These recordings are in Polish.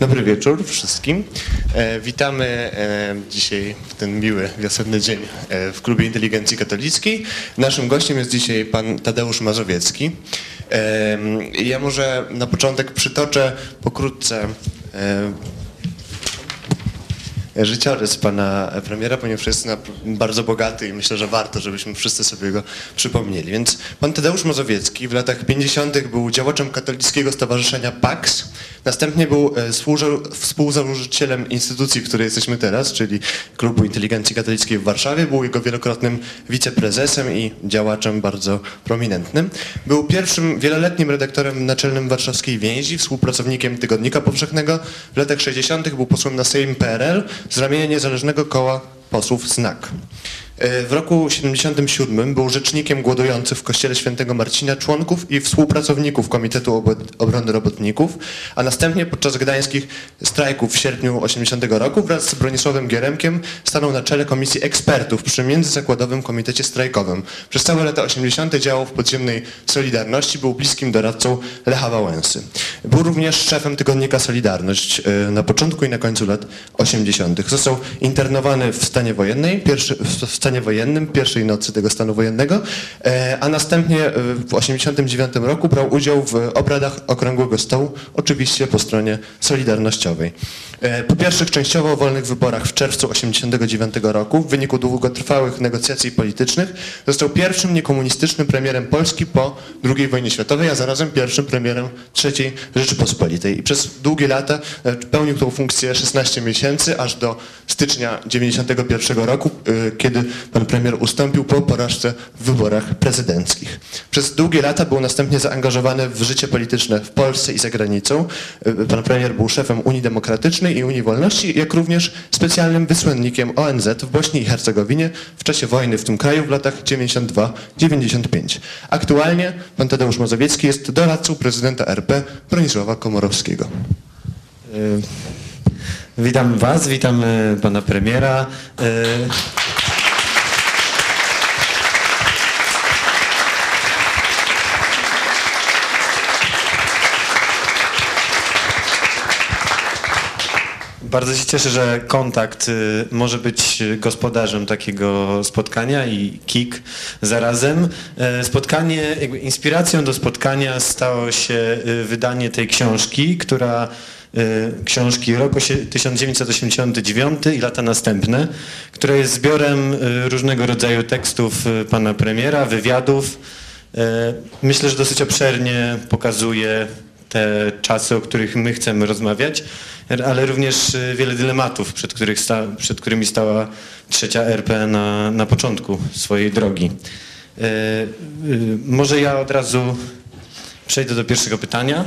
Dobry wieczór wszystkim. E, witamy e, dzisiaj w ten miły, wiosenny dzień e, w Klubie Inteligencji Katolickiej. Naszym gościem jest dzisiaj pan Tadeusz Mazowiecki. Ja może na początek przytoczę pokrótce życiorys pana premiera, ponieważ jest bardzo bogaty i myślę, że warto, żebyśmy wszyscy sobie go przypomnieli. Więc pan Tadeusz Mazowiecki w latach 50. był działaczem katolickiego stowarzyszenia PAX, następnie był e, współzałożycielem instytucji, w której jesteśmy teraz, czyli Klubu Inteligencji Katolickiej w Warszawie, był jego wielokrotnym wiceprezesem i działaczem bardzo prominentnym. Był pierwszym wieloletnim redaktorem naczelnym warszawskiej więzi, współpracownikiem Tygodnika Powszechnego. W latach 60. był posłem na Sejm PRL, z ramienia niezależnego koła posłów ZNAK. E, w roku 77 był rzecznikiem głodujących w kościele świętego Marcina członków i współpracowników Komitetu Obrony Robotników, a następnie podczas gdańskich strajków w sierpniu 80 roku wraz z Bronisławem Gieremkiem stanął na czele Komisji Ekspertów przy Międzyzakładowym Komitecie Strajkowym. Przez całe lata 80. działał w podziemnej Solidarności, był bliskim doradcą Lecha Wałęsy. Był również szefem tygodnika Solidarność e, na początku i na końcu lat 80. Został internowany w stanie wojennej, pierwszy, w stanie stanie wojennym, pierwszej nocy tego stanu wojennego, e, a następnie e, w 1989 roku brał udział w obradach Okrągłego Stołu, oczywiście po stronie solidarnościowej. E, po pierwszych częściowo wolnych wyborach w czerwcu 1989 roku, w wyniku długotrwałych negocjacji politycznych, został pierwszym niekomunistycznym premierem Polski po II wojnie światowej, a zarazem pierwszym premierem III Rzeczypospolitej. I przez długie lata pełnił tą funkcję 16 miesięcy, aż do stycznia 1991 roku, kiedy pan premier ustąpił po porażce w wyborach prezydenckich. Przez długie lata był następnie zaangażowany w życie polityczne w Polsce i za granicą. Pan premier był szefem Unii Demokratycznej i Unii Wolności, jak również specjalnym wysłannikiem ONZ w Bośni i Hercegowinie w czasie wojny w tym kraju w latach 92-95. Aktualnie pan Tadeusz Mazowiecki jest doradcą prezydenta RP Bronisława Komorowskiego. Witam Was, witam pana premiera. Bardzo się cieszę, że kontakt y, może być gospodarzem takiego spotkania i KIK zarazem. E, spotkanie, jakby inspiracją do spotkania stało się y, wydanie tej książki, która y, książki rok 1989 i lata następne, która jest zbiorem różnego rodzaju tekstów pana premiera, wywiadów. Myślę, że dosyć obszernie pokazuje te czasy, o których my chcemy rozmawiać ale również y, wiele dylematów, przed, których sta, przed którymi stała trzecia RP na, na początku swojej drogi. E, y, może ja od razu przejdę do pierwszego pytania.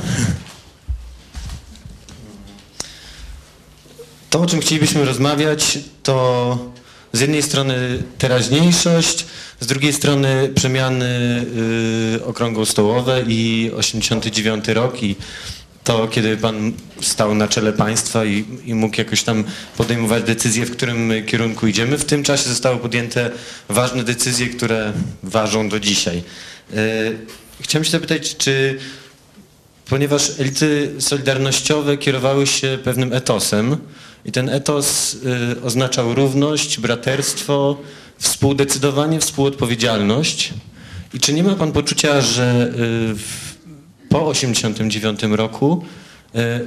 To, o czym chcielibyśmy rozmawiać, to z jednej strony teraźniejszość, z drugiej strony przemiany y, okrągło stołowe i 89 rok i to, kiedy pan stał na czele państwa i, i, mógł jakoś tam podejmować decyzje, w którym kierunku idziemy. W tym czasie zostały podjęte ważne decyzje, które ważą do dzisiaj. E, chciałem się zapytać, czy ponieważ elity solidarnościowe kierowały się pewnym etosem i ten etos y, oznaczał równość, braterstwo, współdecydowanie, współodpowiedzialność. I czy nie ma pan poczucia, że y, po 1989 roku e,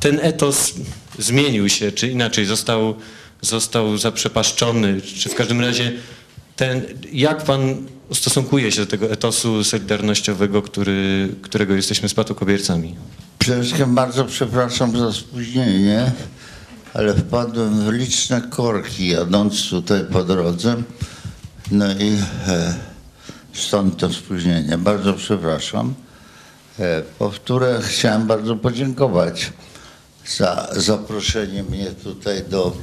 ten etos zmienił się, czy inaczej został, został zaprzepaszczony, czy w każdym razie ten, jak pan ustosunkuje się do tego etosu solidarnościowego, który, którego jesteśmy spadkobiercami? Przede wszystkim bardzo przepraszam za spóźnienie, ale wpadłem w liczne korki jadąc tutaj po drodze. No i e, stąd to spóźnienie. Bardzo przepraszam. E, powtórę chciałem bardzo podziękować za zaproszenie mnie tutaj do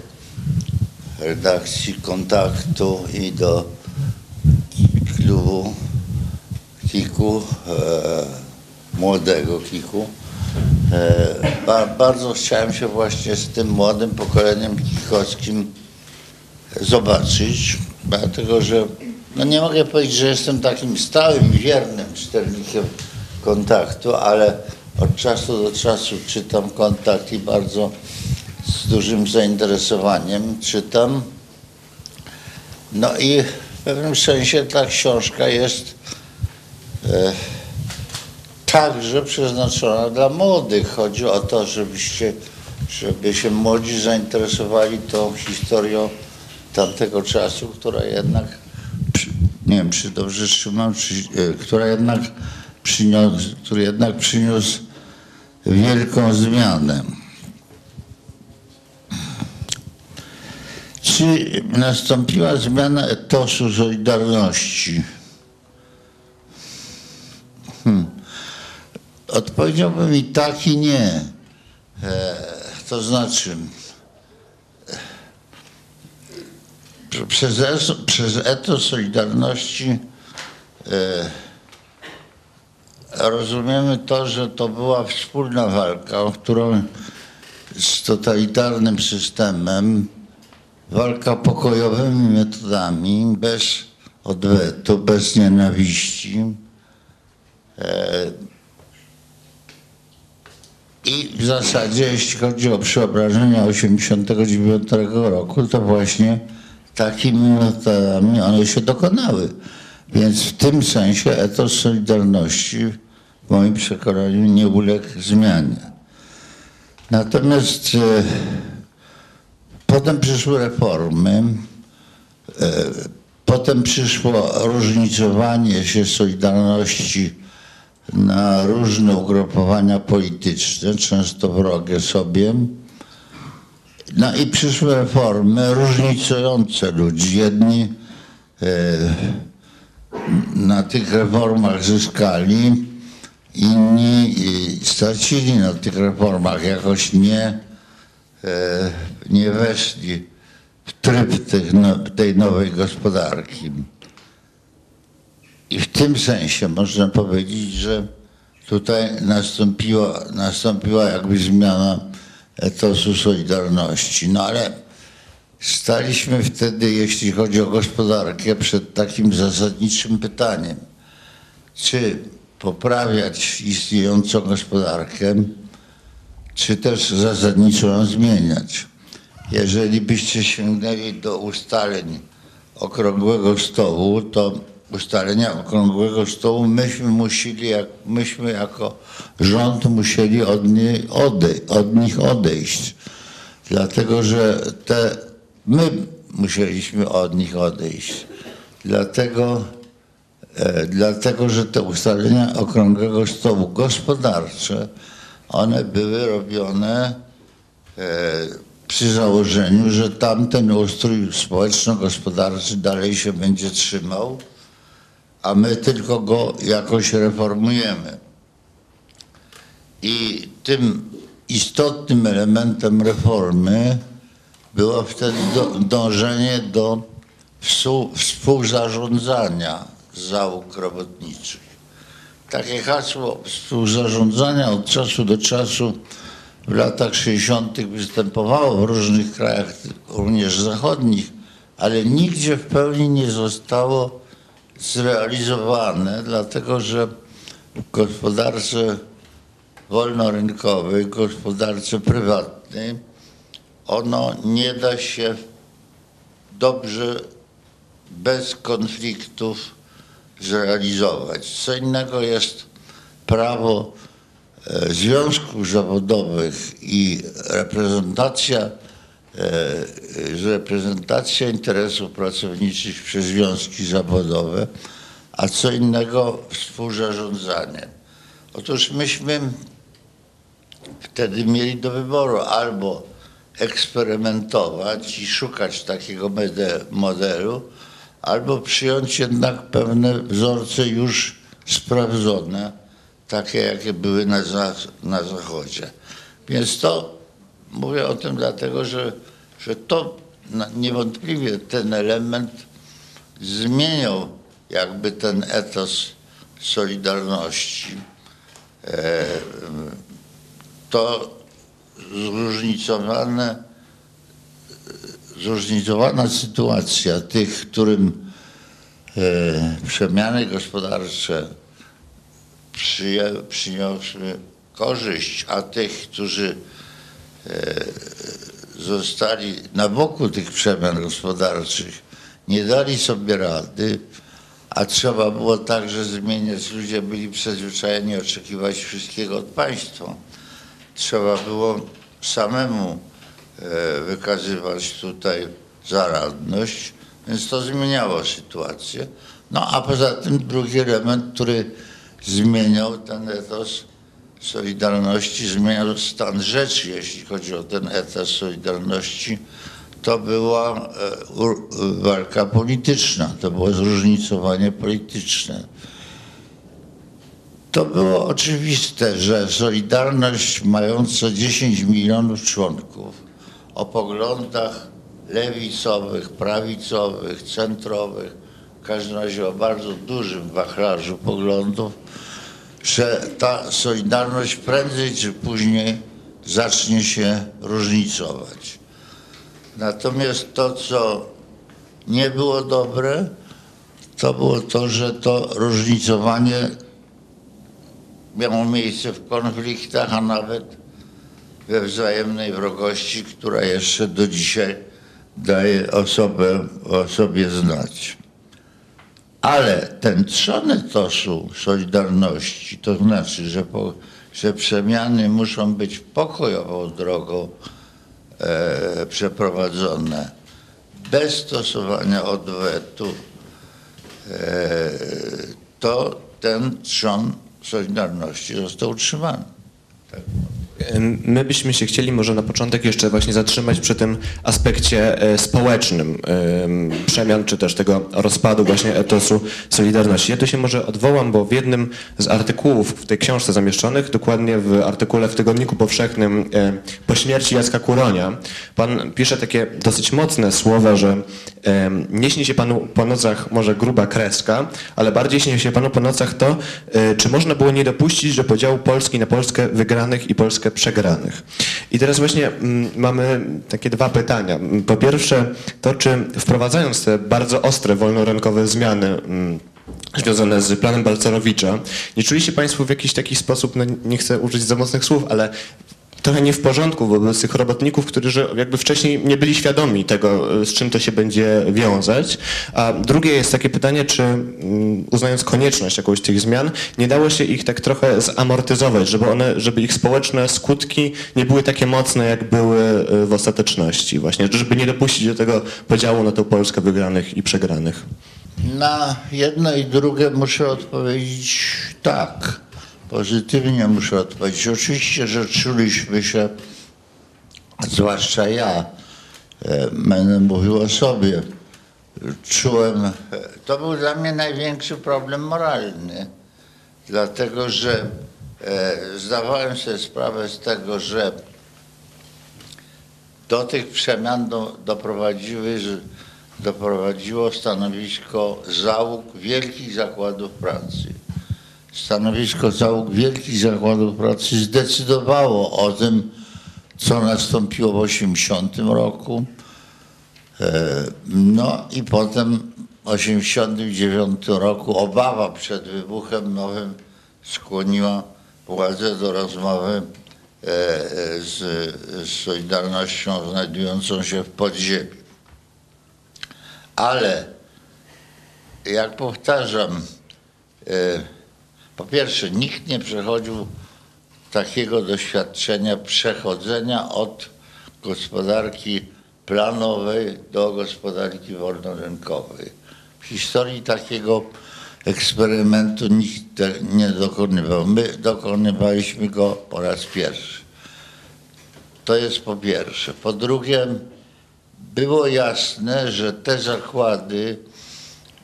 redakcji Kontaktu i do klubu Kiku, e, młodego Kiku. E, ba, bardzo chciałem się właśnie z tym młodym pokoleniem kikowskim zobaczyć, dlatego że no nie mogę powiedzieć, że jestem takim stałym, wiernym czytelnikiem kontaktu, ale od czasu do czasu czytam kontakt i bardzo z dużym zainteresowaniem czytam. No i w pewnym sensie ta książka jest e, także przeznaczona dla młodych. Chodzi o to, żebyście, żeby się młodzi zainteresowali tą historią tamtego czasu, która jednak, nie wiem czy dobrze trzymam, czy, e, która jednak przyniósł, który jednak przyniósł wielką zmianę. Czy nastąpiła zmiana etosu Solidarności? Odpowiedziałbym i tak i nie. E, to znaczy, e, przez, es- przez etos Solidarności e, rozumiemy to, że to była wspólna walka, o którą z totalitarnym systemem, walka pokojowymi metodami, bez odwetu, bez nienawiści. E, I w zasadzie, jeśli chodzi o przeobrażenia 89 roku, to właśnie takimi metodami one się dokonały. Więc w tym sensie etos Solidarności w moim przekonaniu nie uległ zmianie. Natomiast e, potem przyszły reformy, e, potem przyszło różnicowanie się Solidarności na różne ugrupowania polityczne, często wrogie sobie. No i przyszły reformy różnicujące ludzi. Jedni e, na tych reformach zyskali, inni e, stracili na tych reformach, jakoś nie, e, nie weszli w tryb tych, no, tej nowej gospodarki. I w tym sensie można powiedzieć, że tutaj nastąpiła, nastąpiła jakby zmiana etosu Solidarności. No ale staliśmy wtedy, jeśli chodzi o gospodarkę, przed takim zasadniczym pytaniem. Czy poprawiać istniejącą gospodarkę, czy też zasadniczo ją zmieniać? Jeżeli byście sięgnęli do ustaleń okrągłego stołu, to ustalenia okrągłego stołu myśmy musieli, jak, myśmy jako rząd musieli od, odej- od nich odejść. Dlatego, że te, my musieliśmy od nich odejść. Dlatego, e, dlatego, że te ustalenia okrągłego stołu gospodarcze, one były robione e, przy założeniu, że tamten ustrój społeczno-gospodarczy dalej się będzie trzymał, a my tylko go jakoś reformujemy. I tym istotnym elementem reformy było wtedy do, dążenie do współ, współzarządzania załóg robotniczych. Takie hasło współzarządzania od czasu do czasu w latach 60. występowało w różnych krajach, również zachodnich, ale nigdzie w pełni nie zostało zrealizowane, dlatego że w gospodarce wolnorynkowej, gospodarce prywatnej ono nie da się dobrze bez konfliktów zrealizować. Co innego jest prawo e, związków zawodowych i reprezentacja, reprezentacja interesów pracowniczych przez związki zawodowe, a co innego współzarządzanie. Otóż myśmy wtedy mieli do wyboru albo eksperymentować i szukać takiego modelu, albo przyjąć jednak pewne wzorce już sprawdzone, takie jakie były na, na Zachodzie. Więc to mówię o tym dlatego, że, że to niewątpliwie ten element zmieniał jakby ten etos Solidarności. E, to zróżnicowane, zróżnicowana sytuacja tych, którym e, przemiany gospodarcze przyniosły korzyść, a tych, którzy zostali na boku tych przemian gospodarczych, nie dali sobie rady, a trzeba było także zmieniać, ludzie byli przyzwyczajeni oczekiwać wszystkiego od państwa. Trzeba było samemu e, wykazywać tutaj zaradność, więc to zmieniało sytuację. No a poza tym drugi element, który zmieniał ten etos Solidarności, zmieniał stan rzeczy, jeśli chodzi o ten etos Solidarności, to była e, walka polityczna, to było zróżnicowanie polityczne. To było oczywiste, że Solidarność mająca 10 milionów członków o poglądach lewicowych, prawicowych, centrowych, w każdym razie o bardzo dużym wachlarzu poglądów, że ta Solidarność prędzej czy później zacznie się różnicować. Natomiast to, co nie było dobre, to było to, że to różnicowanie miało miejsce w konfliktach, a nawet we wzajemnej wrogości, która jeszcze do dzisiaj daje osobę, o sobie znać. Ale ten trzon etosu Solidarności, to znaczy, że, po, że przemiany muszą być pokojową drogą e, przeprowadzone, bez stosowania odwetu, e, to ten trzon Solidarności został utrzymany. My byśmy się chcieli może na początek jeszcze właśnie zatrzymać przy tym aspekcie e, społecznym em, przemian, czy też tego rozpadu właśnie etosu Solidarności. Ja tu się może odwołam, bo w jednym z artykułów w tej książce zamieszczonych, dokładnie w artykule w Tygodniku Powszechnym e, po śmierci Jacka Kuronia, pan pisze takie dosyć mocne słowa, że nie śni się panu po nocach może gruba kreska, ale bardziej śni się panu po nocach to, e, czy można było nie dopuścić do podziału Polski na Polskę wygranych i Polskę przegranych. I teraz właśnie mm, mamy takie dwa pytania. Po pierwsze, to czy wprowadzając te bardzo ostre, wolnorynkowe zmiany mm, związane z planem Balcerowicza, nie czuli się Państwo w jakiś taki sposób, no nie chcę użyć za mocnych słów, ale trochę nie w porządku wobec tych robotników, którzy jakby wcześniej nie byli świadomi tego, z czym to się będzie wiązać. A drugie jest takie pytanie, czy mm, uznając konieczność jakąś tych zmian, nie dało się ich tak trochę zamortyzować, żeby one, żeby ich społeczne skutki nie były takie mocne, jak były y, w ostateczności właśnie, żeby nie dopuścić do tego podziału na tą Polskę wygranych i przegranych. Na jedno i drugie muszę odpowiedzieć tak. Pozytywnie muszę odpowiedzieć. Oczywiście, że czuliśmy się, zwłaszcza ja, e, będę mówił o sobie, czułem, e, to był dla mnie największy problem moralny, dlatego że e, zdawałem sobie sprawę z tego, że do tych przemian do, doprowadziły, doprowadziło stanowisko załóg wielkich zakładów pracy. Stanowisko załóg wielkich zakładów pracy zdecydowało o tym, co nastąpiło w 80 roku. E, No i potem w 89 roku obawa przed wybuchem nowym skłoniła władzę do rozmowy e, z, z Solidarnością znajdującą się w podziemiu. Ale jak powtarzam, e, po pierwsze, nikt nie przechodził takiego doświadczenia przechodzenia od gospodarki planowej do gospodarki wolnorynkowej. W historii takiego eksperymentu nikt nie dokonywał. My dokonywaliśmy go po raz pierwszy. To jest po pierwsze. Po drugie, było jasne, że te zakłady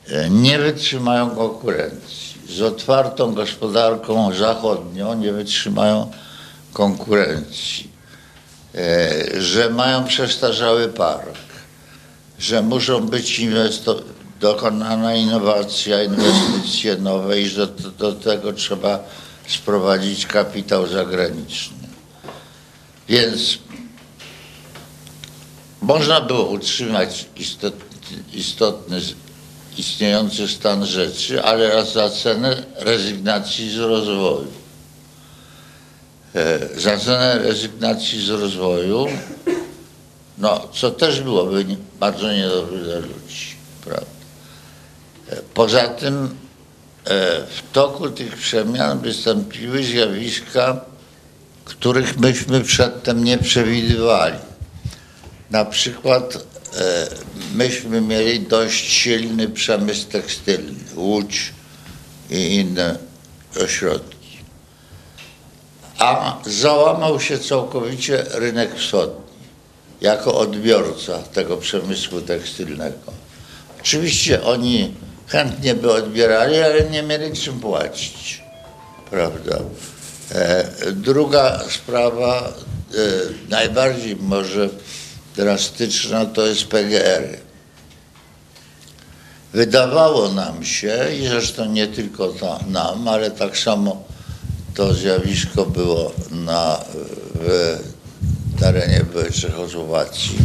e, nie wytrzymają konkurencji. Z otwartą gospodarką zachodnią nie wytrzymają konkurencji. E, Że mają przestarzały park, że muszą być inwesto- dokonana innowacja, inwestycje nowe i że do, do tego trzeba sprowadzić kapitał zagraniczny. Więc można było utrzymać istot, istotny z- istniejący stan rzeczy, ale za cenę rezygnacji z rozwoju. e, za cenę rezygnacji z rozwoju, no, co też byłoby bardzo niedobre dla ludzi, prawda? E, Poza tym e, w toku tych przemian wystąpiły zjawiska, których myśmy przedtem nie przewidywali. Na przykład myśmy mieli dość silny przemysł tekstylny, Łódź i inne ośrodki. A załamał się całkowicie rynek wschodni jako odbiorca tego przemysłu tekstylnego. Oczywiście oni chętnie by odbierali, ale nie mieli czym płacić. Prawda? E, druga sprawa, e, najbardziej może drastyczna, to jest PGR-y. Wydawało nam się, i zresztą nie tylko ta, nam, ale tak samo to zjawisko było na w terenie Czechosłowacji.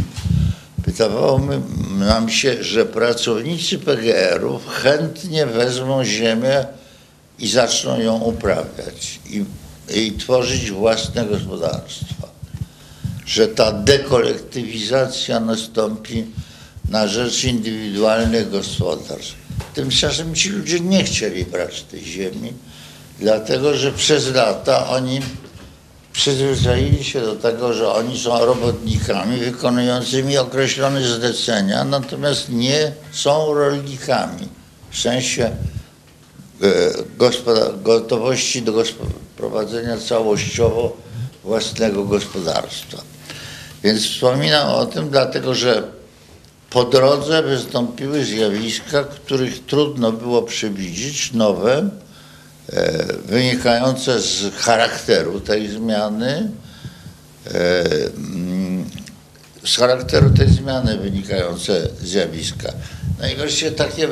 Wydawało nam się, że pracownicy PGR-ów chętnie wezmą ziemię i zaczną ją uprawiać i, i tworzyć własne gospodarstwa. Że ta dekolektywizacja nastąpi na rzecz indywidualnych gospodarstw. Tymczasem ci ludzie nie chcieli brać tej ziemi, dlatego że przez lata oni przyzwyczaili się do tego, że oni są robotnikami wykonującymi określone zlecenia, natomiast nie są rolnikami w sensie e, gotowości do prowadzenia całościowo własnego gospodarstwa. Więc wspominam o tym, dlatego że po drodze wystąpiły zjawiska, których trudno było przewidzieć, nowe, e, wynikające z charakteru tej zmiany, e, mm, z charakteru tej zmiany wynikające zjawiska. No i wreszcie takie,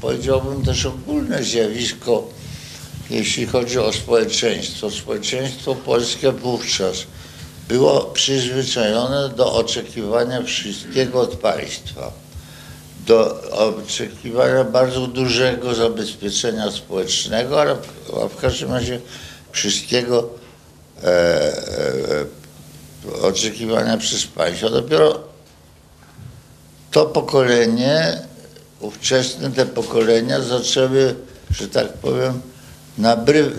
powiedziałbym też ogólne zjawisko, jeśli chodzi o społeczeństwo. Społeczeństwo polskie wówczas było przyzwyczajone do oczekiwania wszystkiego od państwa, do oczekiwania bardzo dużego zabezpieczenia społecznego, ale w- każdym razie wszystkiego e, e, oczekiwania przez państwo. Dopiero to pokolenie, ówczesne te pokolenia zaczęły, że tak powiem,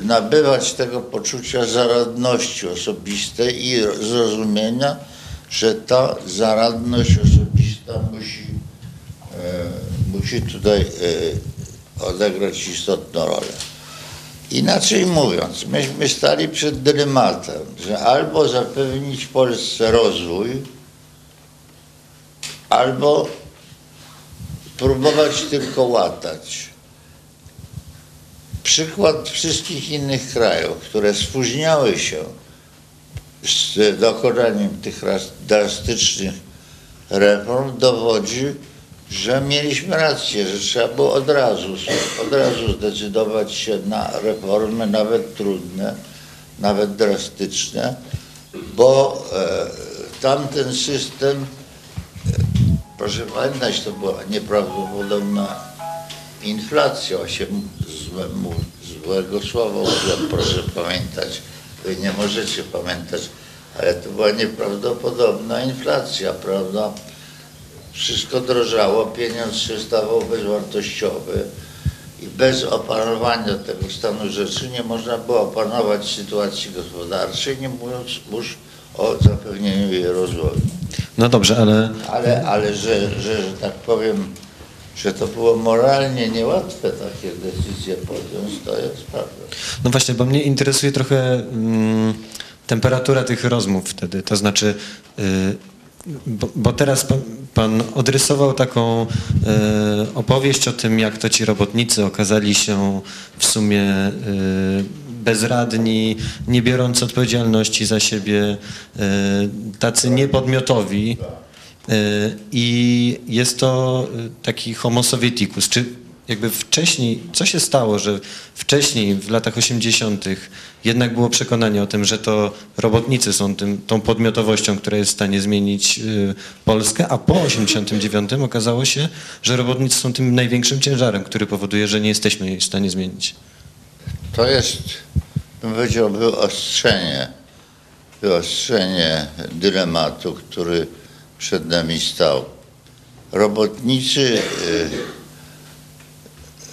nabywać tego poczucia zaradności osobistej i zrozumienia, że ta zaradność osobista musi, e, musi tutaj e, odegrać istotną rolę. Inaczej mówiąc, myśmy stali przed dylematem, że albo zapewnić Polsce rozwój, albo próbować tylko łatać. Przykład wszystkich innych krajów, które spóźniały się z dokonaniem tych drastycznych reform, dowodzi, że mieliśmy rację, że trzeba było od razu, od razu zdecydować się na reformy, nawet trudne, nawet drastyczne, bo e, tamten system Proszę pamiętać, to była nieprawdopodobna inflacja. Osiem złemu, złego słowa użyłem, proszę pamiętać. Wy nie możecie pamiętać, ale to była nieprawdopodobna inflacja, prawda? Wszystko drożało, pieniądz się stawał bezwartościowy i bez opanowania tego stanu rzeczy nie można było opanować sytuacji gospodarczej, nie mówiąc już o zapewnieniu jej rozwoju. No dobrze, ale Ale, ale że, że, że tak powiem, że to było moralnie niełatwe takie decyzje podjąć, to jest prawda. No właśnie, bo mnie interesuje trochę mm, temperatura tych rozmów wtedy. To znaczy, y, bo, bo teraz pan, pan odrysował taką y, opowieść o tym, jak to ci robotnicy okazali się w sumie y, bezradni, nie biorąc odpowiedzialności za siebie, tacy niepodmiotowi. Y, I jest to y, taki homo sovieticus. Czy jakby wcześniej, co się stało, że wcześniej, w latach 80., jednak było przekonanie o tym, że to robotnicy są tym, tą podmiotowością, która jest w stanie zmienić y, Polskę, a po 89 okazało się, że robotnicy są tym największym ciężarem, który powoduje, że nie jesteśmy jej w stanie zmienić. To jest bym powiedział, wyostrzenie, wyostrzenie dylematu, który przed nami stał. Robotnicy y,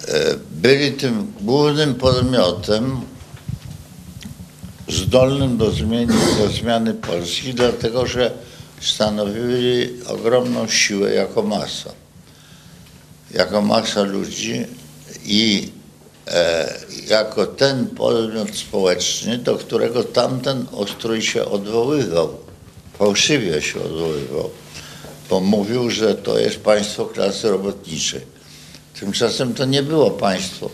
y, byli tym głównym podmiotem zdolnym do zmiany, do zmiany Polski, dlatego że stanowili ogromną siłę jako masa. Jako masa ludzi i e, jako ten podmiot społeczny, do którego tamten ustrój się odwoływał, fałszywie się odwoływał, bo mówił, że to jest państwo klasy robotniczej. Tymczasem to nie było państwo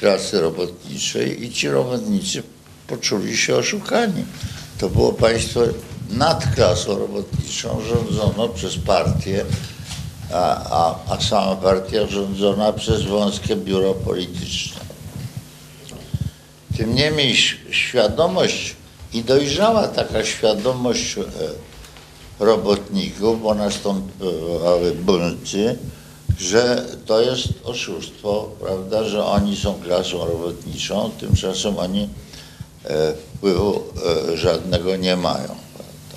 klasy robotniczej i ci robotnicy poczuli się oszukani. To było państwo nad klasą robotniczą rządzono przez partię, a, a, a sama partia rządzona przez wąskie biuro polityczne. Tym niemniej świadomość i dojrzała taka świadomość e, robotników, bo nastąpiły bunty, że to jest oszustwo, prawda, że oni są klasą robotniczą, tymczasem oni e, wpływu e, żadnego nie mają. Prawda.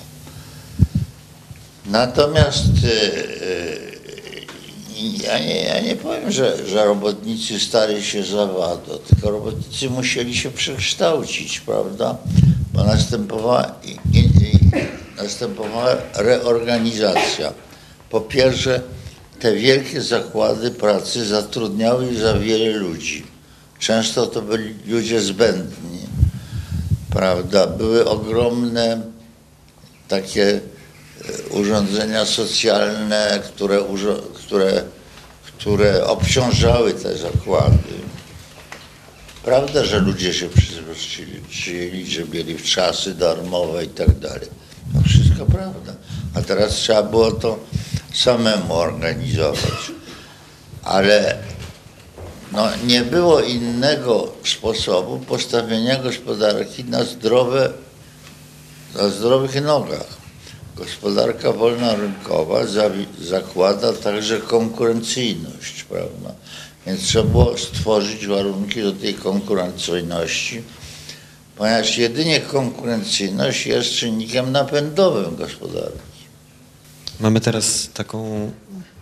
Natomiast ja nie, ja nie powiem, że, że robotnicy stali się zawado, tylko robotnicy musieli się przekształcić, prawda? Bo następowała, i, i, następowała reorganizacja. Po pierwsze, te wielkie zakłady pracy zatrudniały za wiele ludzi. Często to byli ludzie zbędni, prawda? Były ogromne takie e, urządzenia socjalne, które, które, które obciążały te zakłady. Prawda, że ludzie się przyzwyczaili, przyjęli, że mieli czasy darmowe i tak dalej. To wszystko prawda. A teraz trzeba było to samemu organizować. Ale no, nie było innego sposobu postawienia gospodarki na zdrowe, na zdrowych nogach. Gospodarka wolna rynkowa zakłada także konkurencyjność, prawda? Więc trzeba było stworzyć warunki do tej konkurencyjności, ponieważ jedynie konkurencyjność jest czynnikiem napędowym gospodarki. Mamy teraz taką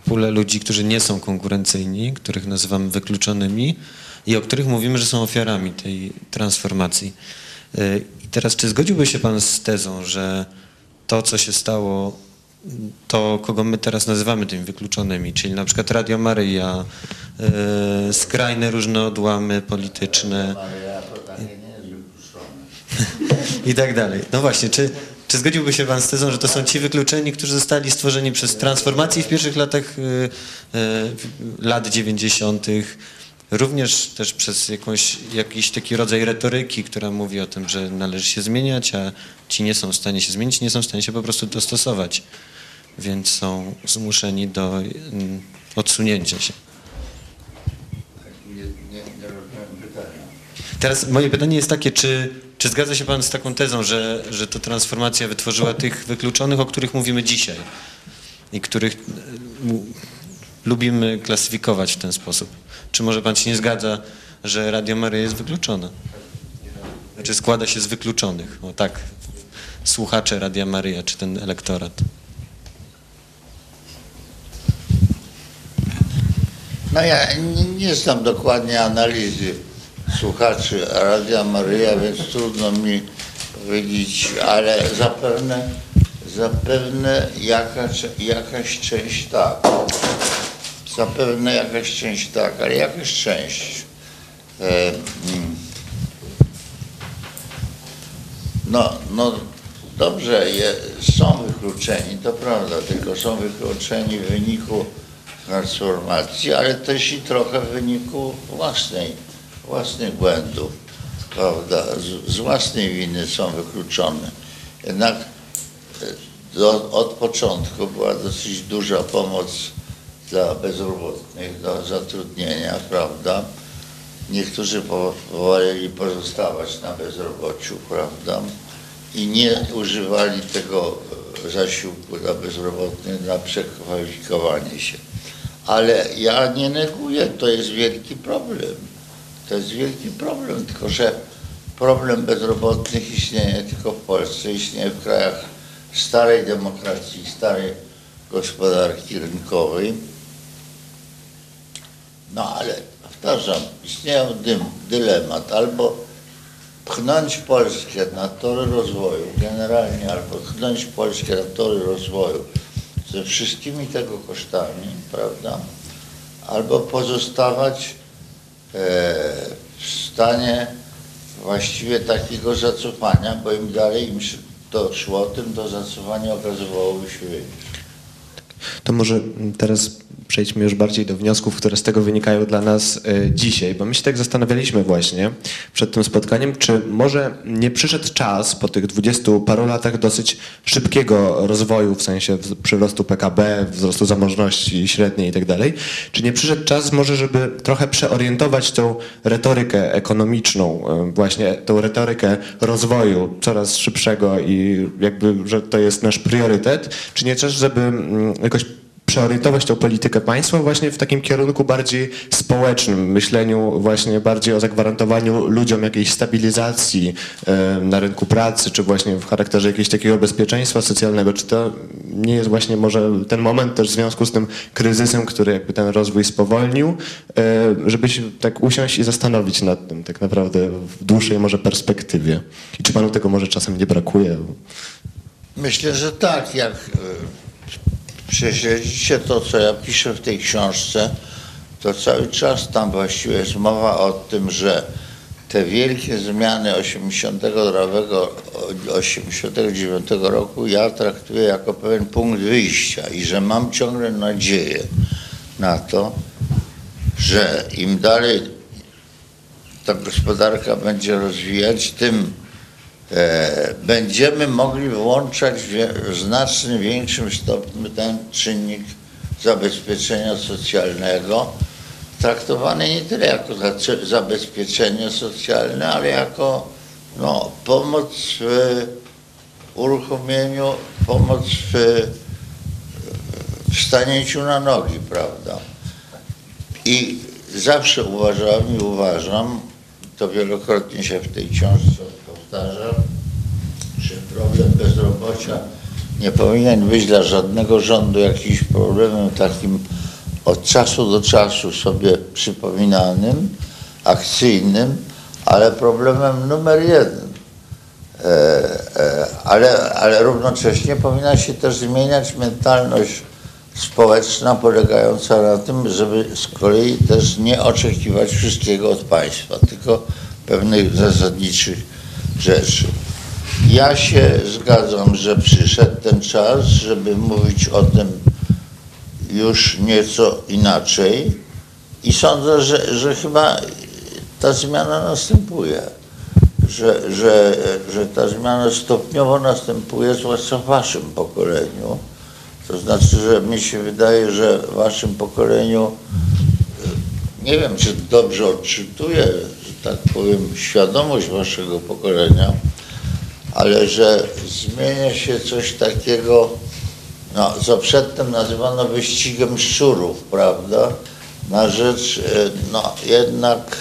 pulę ludzi, którzy nie są konkurencyjni, których nazywamy wykluczonymi i o których mówimy, że są ofiarami tej transformacji. Y, I teraz, czy zgodziłby się Pan z tezą, że to, co się stało, to, kogo my teraz nazywamy tymi wykluczonymi, czyli na przykład Radio Maryja, y, skrajne różne odłamy polityczne, i tak dalej. No właśnie, czy, czy zgodziłby się Pan z tezą, że to są ci wykluczeni, którzy zostali stworzeni przez transformację w pierwszych latach y, y, lat 90., również też przez jakąś, jakiś taki rodzaj retoryki, która mówi o tym, że należy się zmieniać, a ci nie są w stanie się zmienić, nie są w stanie się po prostu dostosować, więc są zmuszeni do mm, odsunięcia się. Nie. Teraz moje pytanie jest takie, czy, czy zgadza się Pan z taką tezą, że, że to transformacja wytworzyła tych wykluczonych, o których mówimy dzisiaj i których mu- lubimy klasyfikować w ten sposób? Czy może Pan się nie zgadza, że Radio Maryja jest wykluczona? Znaczy składa się z wykluczonych, o tak, słuchacze Radia Maryja, czy ten elektorat. No ja nie, nie znam dokładnie analizy słuchaczy Radia Maryja, więc trudno mi powiedzieć, ale zapewne, zapewne jakaś, jakaś część tak. Zapewne jakaś część tak, ale jakaś część. E, mm. no, no dobrze, je, są wykluczeni, to prawda, tylko są wykluczeni w wyniku transformacji, ale też i trochę w wyniku własnej, własnych błędów, prawda, z, z własnej winy są wykluczone. Jednak e, do, od początku była dosyć duża pomoc dla bezrobotnych do zatrudnienia, prawda. Niektórzy woleli pozostawać na bezrobociu, prawda, i nie używali tego zasiłku dla bezrobotnych na przekwalifikowanie się. Ale ja nie neguję, to jest wielki problem. To jest wielki problem, tylko że problem bezrobotnych istnieje nie tylko w Polsce, istnieje w krajach starej demokracji, starej gospodarki rynkowej. No ale powtarzam, istnieje dym, dylemat albo pchnąć Polskę na tory rozwoju generalnie, albo pchnąć Polskę na tory rozwoju ze wszystkimi tego kosztami, prawda? Albo pozostawać e, w stanie właściwie takiego zacofania, bo im dalej im to szło, tym to zacofanie okazywałoby się większe. To może teraz przejdźmy już bardziej do wniosków, które z tego wynikają dla nas e, dzisiaj, bo my się tak zastanawialiśmy właśnie przed tym spotkaniem, czy może nie przyszedł czas po tych dwudziestu paru latach dosyć szybkiego rozwoju, w sensie przyrostu PKB, wzrostu zamożności średniej i tak czy nie przyszedł czas może, żeby trochę przeorientować tą retorykę ekonomiczną, e, właśnie tą retorykę rozwoju coraz szybszego i jakby, że to jest nasz priorytet, czy nie czas, żeby mm, jakoś przeorientować tą politykę państwa właśnie w takim kierunku bardziej społecznym, myśleniu właśnie bardziej o zagwarantowaniu ludziom jakiejś stabilizacji na rynku pracy, czy właśnie w charakterze jakiegoś takiego bezpieczeństwa socjalnego, czy to nie jest właśnie może ten moment też w związku z tym kryzysem, który jakby ten rozwój spowolnił, żeby się tak usiąść i zastanowić nad tym tak naprawdę w dłuższej może perspektywie. I czy panu tego może czasem nie brakuje? Myślę, że tak. Jak e, prześledzicie to, co ja piszę w tej książce, to cały czas tam właściwie jest mowa o tym, że te wielkie zmiany 89 roku ja traktuję jako pewien punkt wyjścia i że mam ciągle nadzieję na to, że im dalej ta gospodarka będzie rozwijać, tym będziemy mogli włączać w znacznie większym stopniu ten czynnik zabezpieczenia socjalnego, traktowany nie tyle jako zabezpieczenie socjalne, ale jako no, pomoc w uruchomieniu, pomoc w, w stanięciu na nogi, prawda? I zawsze uważałem i uważam, to wielokrotnie się w tej książce powtarza, że problem bezrobocia nie powinien być dla żadnego rządu jakimś problemem takim od czasu do czasu sobie przypominanym, akcyjnym, ale problemem numer jeden. E, e, ale, ale równocześnie powinna się też zmieniać mentalność społeczna polegająca na tym, żeby z kolei też nie oczekiwać wszystkiego od państwa, tylko pewnych zasadniczych rzeczy. Ja się zgadzam, że przyszedł ten czas, żeby mówić o tym już nieco inaczej i sądzę, że, że chyba ta zmiana następuje, że, że, że ta zmiana stopniowo następuje, zwłaszcza w waszym pokoleniu. To znaczy, że mi się wydaje, że w waszym pokoleniu, nie wiem, czy dobrze odczytuję, tak powiem, świadomość waszego pokolenia, ale że zmienia się coś takiego, no, co przedtem nazywano wyścigiem szczurów, prawda, na rzecz e, no, jednak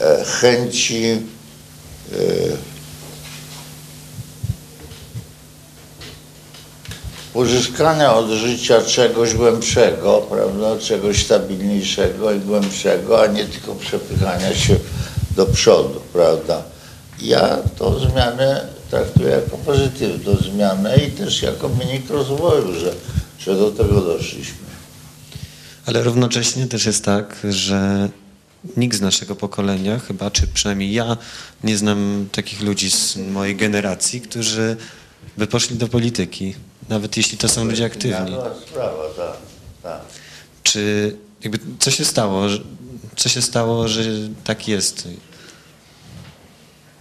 e, chęci uzyskania od życia czegoś głębszego, prawda, czegoś stabilniejszego i głębszego, a nie tylko przepychania się do przodu, prawda. Ja tą zmianę traktuję jako pozytywną zmianę i też jako wynik rozwoju, że, że do tego doszliśmy. Ale równocześnie też jest tak, że nikt z naszego pokolenia, chyba, czy przynajmniej ja, nie znam takich ludzi z mojej generacji, którzy by poszli do polityki, nawet jeśli to są ludzie aktywni. Zmiana sprawa, tak, tak. Czy jakby co się stało, co się stało, że tak jest?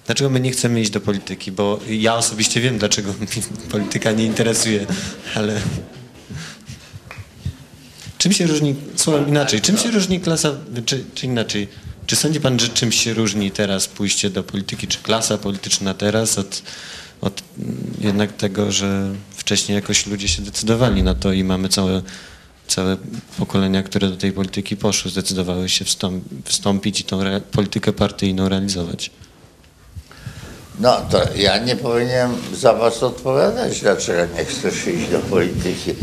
Dlaczego my nie chcemy iść do polityki? Bo ja osobiście wiem, dlaczego mnie polityka nie interesuje, ale czym się różni, słowem inaczej, czym się różni klasa, czy, czy inaczej, czy sądzi pan, że czymś się różni teraz pójście do polityki, czy klasa polityczna teraz od, od jednak tego, że wcześniej jakoś ludzie się decydowali na to i mamy całe, całe pokolenia, które do tej polityki poszły, zdecydowały się wstąp, wstąpić i tą politykę partyjną realizować. No to ja nie powinienem za was odpowiadać, dlaczego nie chcesz iść do polityki.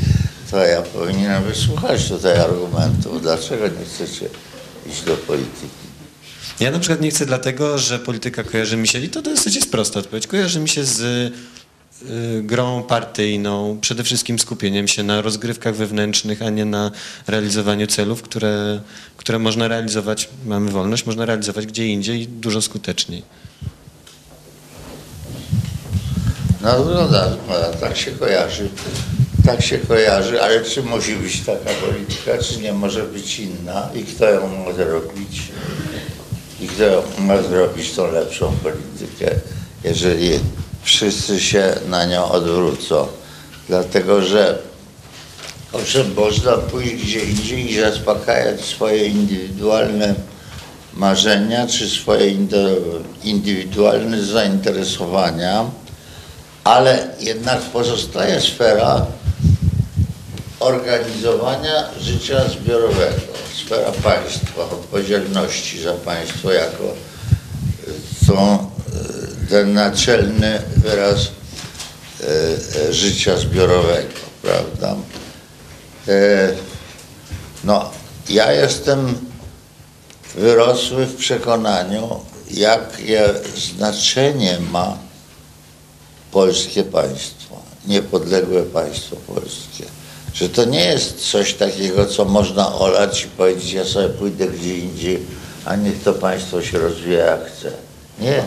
To ja powinienem wysłuchać tutaj argumentów, dlaczego nie chcecie iść do polityki. Ja na przykład nie chcę dlatego, że polityka kojarzy mi się, i to dosyć jest prosta odpowiedź, kojarzy mi się z grą partyjną, przede wszystkim skupieniem się na rozgrywkach wewnętrznych, a nie na realizowaniu celów, które, które można realizować, mamy wolność, można realizować gdzie indziej dużo skuteczniej. No zgoda, zgoda, tak się kojarzy. Tak się kojarzy, ale czy musi być taka polityka, czy nie może być inna i kto ją ma zrobić? I kto ma zrobić tą lepszą politykę, jeżeli wszyscy się na nią odwrócą? Dlatego, że owszem, można pójść gdzie indziej i zaspokajać swoje indywidualne marzenia, czy swoje indy- indywidualne zainteresowania, ale jednak pozostaje sfera organizowania życia zbiorowego, sfera państwa, odpowiedzialności za państwo jako tą, ten naczelny wyraz y, y, życia zbiorowego, prawda? E, No, ja jestem wyrosły w przekonaniu, jakie znaczenie ma polskie państwo, niepodległe państwo polskie. Że to nie jest coś takiego, co można olać i powiedzieć, ja sobie pójdę gdzie indziej, a niech to państwo się rozwija jak chce. Nie.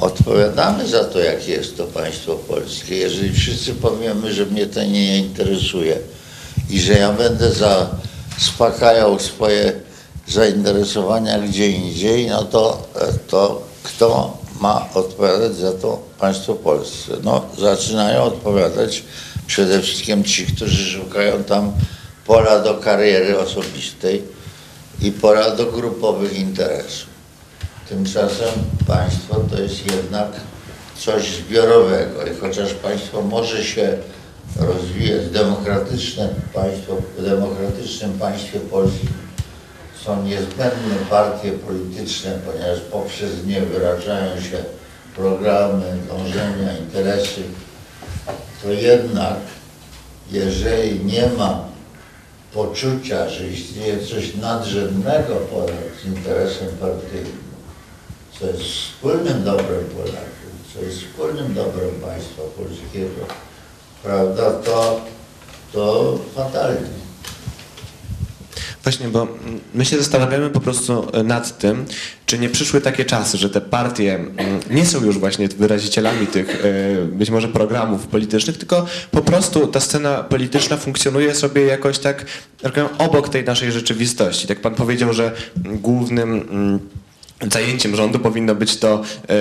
Odpowiadamy za to, jakie jest to państwo polskie. Jeżeli wszyscy powiemy, że mnie to nie interesuje i że ja będę zaspokajał swoje zainteresowania gdzie indziej, no to, to kto ma odpowiadać za to państwo polskie? No, zaczynają odpowiadać przede wszystkim ci, którzy szukają tam pola do kariery osobistej i pola do grupowych interesów. Tymczasem państwo to jest jednak coś zbiorowego i chociaż państwo może się rozwijać, demokratyczne państwo, w demokratycznym państwie polskim są niezbędne partie polityczne, ponieważ poprzez nie wyrażają się programy, dążenia, interesy, to jednak jeżeli nie ma poczucia, że istnieje coś nadrzędnego ponad interesem partyjnym, co jest wspólnym dobrem Polaków, co jest wspólnym dobrem państwa polskiego, prawda, to, to fatalnie. Właśnie, bo my się zastanawiamy po prostu nad tym, czy nie przyszły takie czasy, że te partie mm, nie są już właśnie wyrazicielami tych e, być może programów politycznych, tylko po prostu ta scena polityczna funkcjonuje sobie jakoś tak tak obok tej naszej rzeczywistości. Tak pan powiedział, że głównym mm, zajęciem rządu powinno być to e,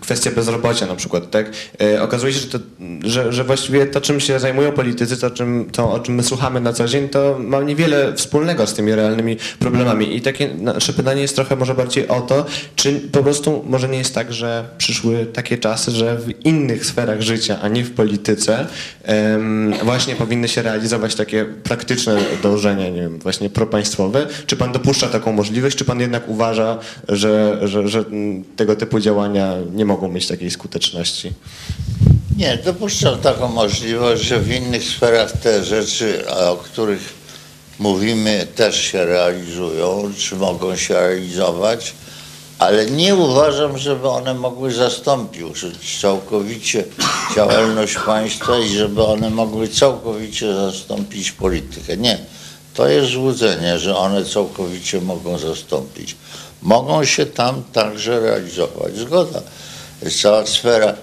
kwestia bezrobocia na przykład, tak? E, okazuje się, że, to, że, że właściwie to, czym się zajmują politycy, to, czym, to, o czym my słuchamy na co dzień, to ma niewiele wspólnego z tymi realnymi problemami. I takie nasze pytanie jest trochę może bardziej o to, czy po prostu może nie jest tak, że przyszły takie czasy, że w innych sferach życia, a nie w polityce, em, właśnie powinny się realizować takie praktyczne dążenia, nie wiem, właśnie propaństwowe. Czy pan dopuszcza taką możliwość, czy pan jednak uważa, że, że, że tego typu działania nie mogą mieć takiej skuteczności? Nie, dopuszczam taką możliwość, że w innych sferach te rzeczy, o których mówimy, też się realizują, czy mogą się realizować, ale nie uważam, żeby one mogły zastąpić całkowicie działalność państwa i żeby one mogły całkowicie zastąpić politykę. Nie. To jest złudzenie, że one całkowicie mogą zastąpić. Mogą się tam także realizować. Zgoda. Jest cała sfera,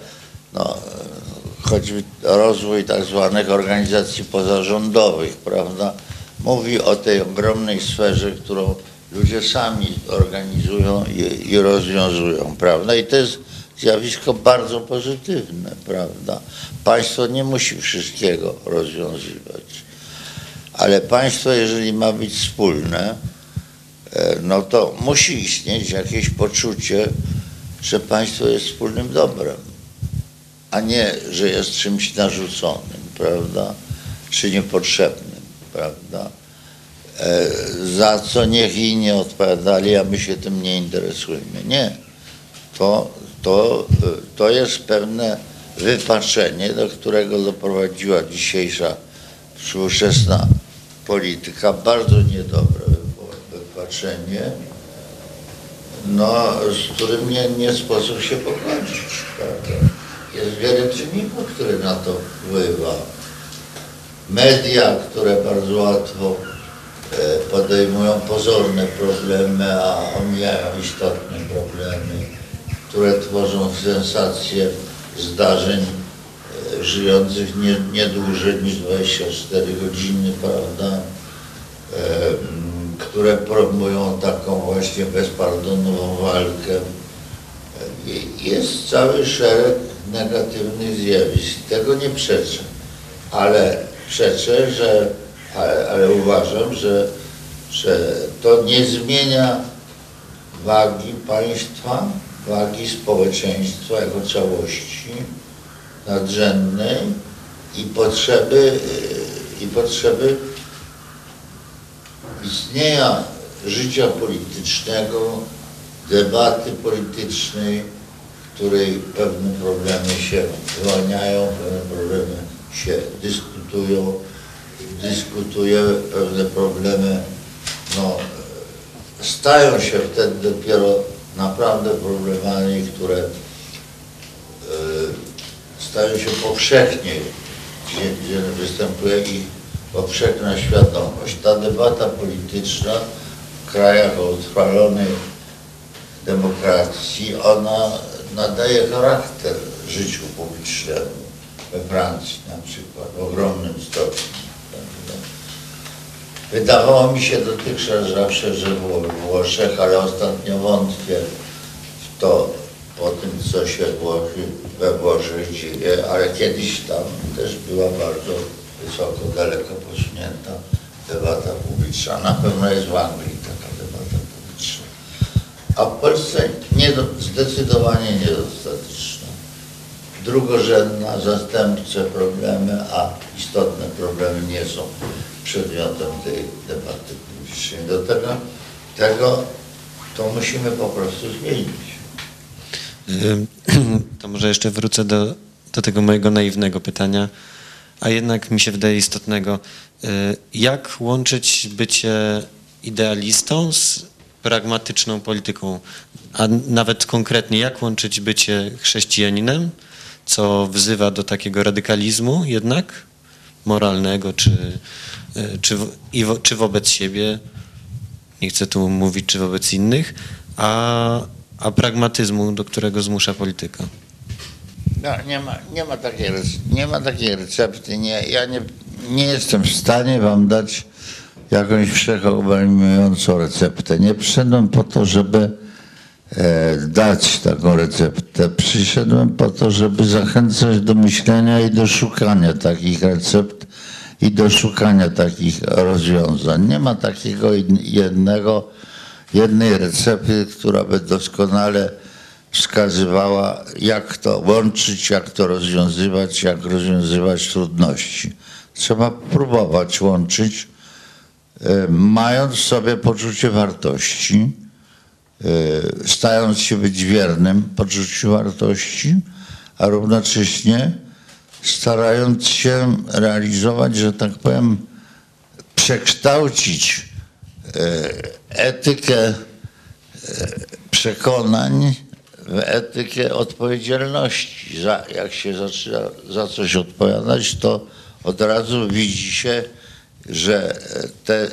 no, choćby rozwój tak zwanych organizacji pozarządowych, prawda, mówi o tej ogromnej sferze, którą ludzie sami organizują i, i rozwiązują, prawda, i to jest zjawisko bardzo pozytywne, prawda. Państwo nie musi wszystkiego rozwiązywać, ale państwo, jeżeli ma być wspólne, no to musi istnieć jakieś poczucie, że państwo jest wspólnym dobrem a nie, że jest czymś narzuconym, prawda, czy niepotrzebnym, prawda, e, za co niech inni odpowiadali, a my się tym nie interesujemy. Nie, to to, to jest pewne wypaczenie, do którego doprowadziła dzisiejsza współczesna polityka. Bardzo niedobre wypaczenie, no, z którym nie, nie sposób się pogodzić. Jest wiele czynników, które na to wpływa. Media, które bardzo łatwo e, podejmują pozorne problemy, a omijają istotne problemy, które tworzą sensację zdarzeń e, żyjących nie, nie dłużej niż 24 godziny, prawda? Które promują taką właśnie bezpardonową walkę. Jest cały szereg negatywnych zjawisk. Tego nie przeczę. Ale przeczę, że, ale, ale uważam, że, że to nie zmienia wagi państwa, wagi społeczeństwa jako całości nadrzędnej i potrzeby, i potrzeby istnienia życia politycznego, debaty politycznej, w której pewne problemy się wyłaniają, pewne problemy się dyskutują, dyskutuje, pewne problemy no, stają się wtedy dopiero naprawdę problemami, które e, stają się powszechnie, gdzie, gdzie występuje ich powszechna świadomość. Ta debata polityczna w krajach o utrwalonej demokracji, ona nadaje charakter życiu publicznemu. We Francji na przykład, w ogromnym stopniu. Wydawało mi się dotychczas zawsze, że było w Włoszech, ale ostatnio wątpię w to po tym, co się we Włoszech dzieje, ale kiedyś tam też była bardzo wysoko, daleko posunięta debata publiczna. Na pewno jest w Anglii taka debata publiczna. A w Polsce nie, do- zdecydowanie niedostateczna. Drugorzędna, zastępcze problemy, a istotne problemy nie są przedmiotem tej debaty publicznej. Do tego, tego to musimy po prostu zmienić. To może jeszcze wrócę do, do tego mojego naiwnego pytania, a jednak mi się wydaje istotnego. Y, Jak łączyć bycie idealistą z pragmatyczną polityką? A nawet konkretnie, jak łączyć bycie chrześcijaninem, co wzywa do takiego radykalizmu jednak moralnego, czy, y, czy, wo, czy wobec siebie, nie chcę tu mówić, czy wobec innych, a, a pragmatyzmu, do którego zmusza polityka. No, nie, ma, nie, ma takiej, nie ma takiej recepty. Nie, ja nie, nie jestem w stanie wam dać jakąś wszechobejmującą receptę. Nie przyszedłem po to, żeby e, dać taką receptę. Przyszedłem po to, żeby zachęcać do myślenia i do szukania takich recept i do szukania takich rozwiązań. Nie ma takiego jednego, jednej recepty, która by doskonale wskazywała, jak to łączyć, jak to rozwiązywać, jak rozwiązywać trudności. Trzeba próbować łączyć, e, mając w sobie poczucie wartości, e, stając się być wiernym poczuciu wartości, a równocześnie starając się realizować, że tak powiem, przekształcić e, etykę przekonań etykę odpowiedzialności. Za, jak się zaczyna za coś odpowiadać, to od razu widzi się, że te y,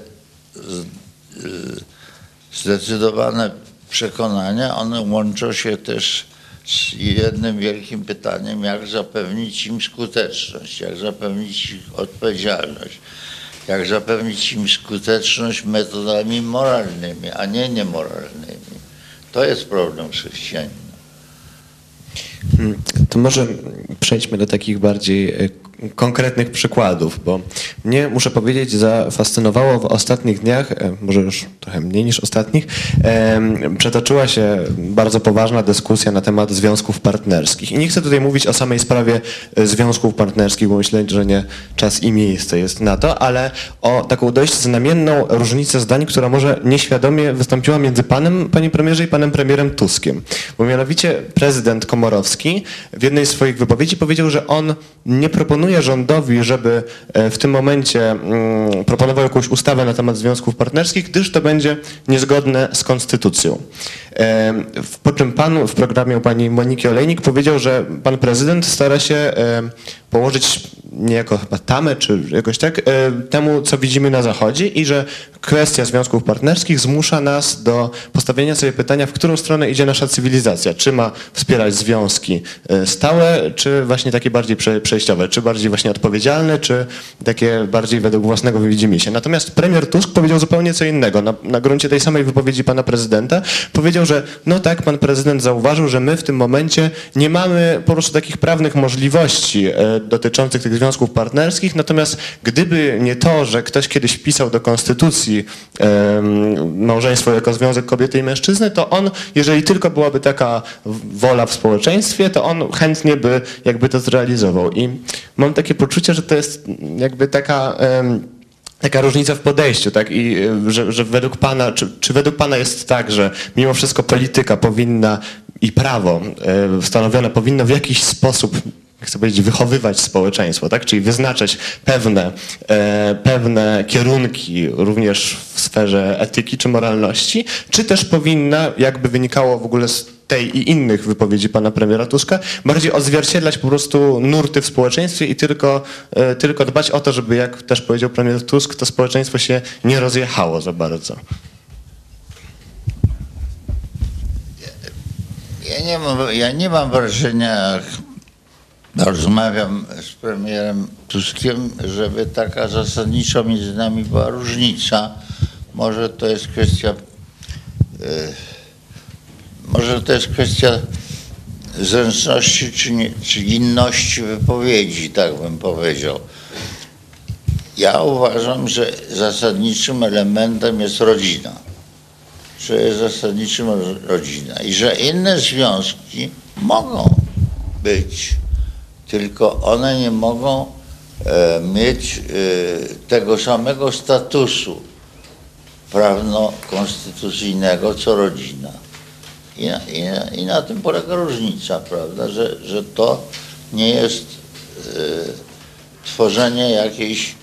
zdecydowane przekonania, one łączą się też z jednym wielkim pytaniem, jak zapewnić im skuteczność, jak zapewnić ich odpowiedzialność, jak zapewnić im skuteczność metodami moralnymi, a nie niemoralnymi. To jest problem chrześcijanina. Hmm, To może przejdźmy do takich bardziej e, konkretnych przykładów, bo mnie, muszę powiedzieć, zafascynowało w ostatnich dniach, e, może już trochę mniej niż ostatnich, przetoczyła się bardzo poważna dyskusja na temat związków partnerskich. I nie chcę tutaj mówić o samej sprawie e, związków partnerskich, bo myślę, że nie czas i miejsce jest na to, ale o taką dość znamienną różnicę zdań, która może nieświadomie wystąpiła między panem, panie premierze, i panem premierem Tuskiem. Bo mianowicie prezydent Komorowski w jednej z swoich wypowiedzi powiedział, że on nie proponuje rządowi, żeby e, w tym momencie mm, proponował jakąś ustawę na temat związków partnerskich, gdyż to będzie niezgodne z konstytucją. E, Po czym pan w programie u pani Moniki Olejnik powiedział, że pan prezydent stara się e, położyć niejako chyba tamę, czy jakoś tak, e, temu, co widzimy na Zachodzie i że kwestia związków partnerskich zmusza nas do postawienia sobie pytania, w którą stronę idzie nasza cywilizacja. Czy ma wspierać związki e, stałe, czy właśnie takie bardziej prze, przejściowe, czy bardziej właśnie odpowiedzialne, czy takie bardziej według własnego widzimisię. Natomiast premier Tusk powiedział zupełnie co innego. Na, na gruncie tej samej wypowiedzi pana prezydenta powiedział, że no tak, pan prezydent zauważył, że my w tym momencie nie mamy po prostu takich prawnych możliwości e, dotyczących tych związków partnerskich, natomiast gdyby nie to, że ktoś kiedyś wpisał do konstytucji małżeństwo jako związek kobiety i mężczyzny, to on, jeżeli tylko byłaby taka wola w społeczeństwie, to on chętnie by jakby to zrealizował. I mam takie poczucie, że to jest jakby taka... taka różnica w podejściu, tak? I y, że, że według pana, czy, czy według pana jest tak, że mimo wszystko polityka powinna i prawo y, stanowione powinno w jakiś sposób chcę powiedzieć, wychowywać społeczeństwo, tak? Czyli wyznaczać pewne, e, pewne kierunki również w sferze etyki czy moralności, czy też powinna, jakby wynikało w ogóle z tej i innych wypowiedzi pana premiera Tuska, bardziej odzwierciedlać po prostu nurty w społeczeństwie i tylko, e, tylko dbać o to, żeby, jak też powiedział premier Tusk, to społeczeństwo się nie rozjechało za bardzo. Ja nie mam, ja nie mam wrażenia, rozmawiam z premierem Tuskiem, żeby taka zasadnicza między nami była różnica. Może to jest kwestia, e, może to jest kwestia zręczności czy, nie, czy inności wypowiedzi, tak bym powiedział. Ja uważam, że zasadniczym elementem jest rodzina że jest zasadniczym ro- rodzina i że inne związki mogą być, tylko one nie mogą e, mieć e, tego samego statusu prawno-konstytucyjnego co rodzina. I na, i, na, I na tym polega różnica, prawda, że, że to nie jest e, tworzenie jakiejś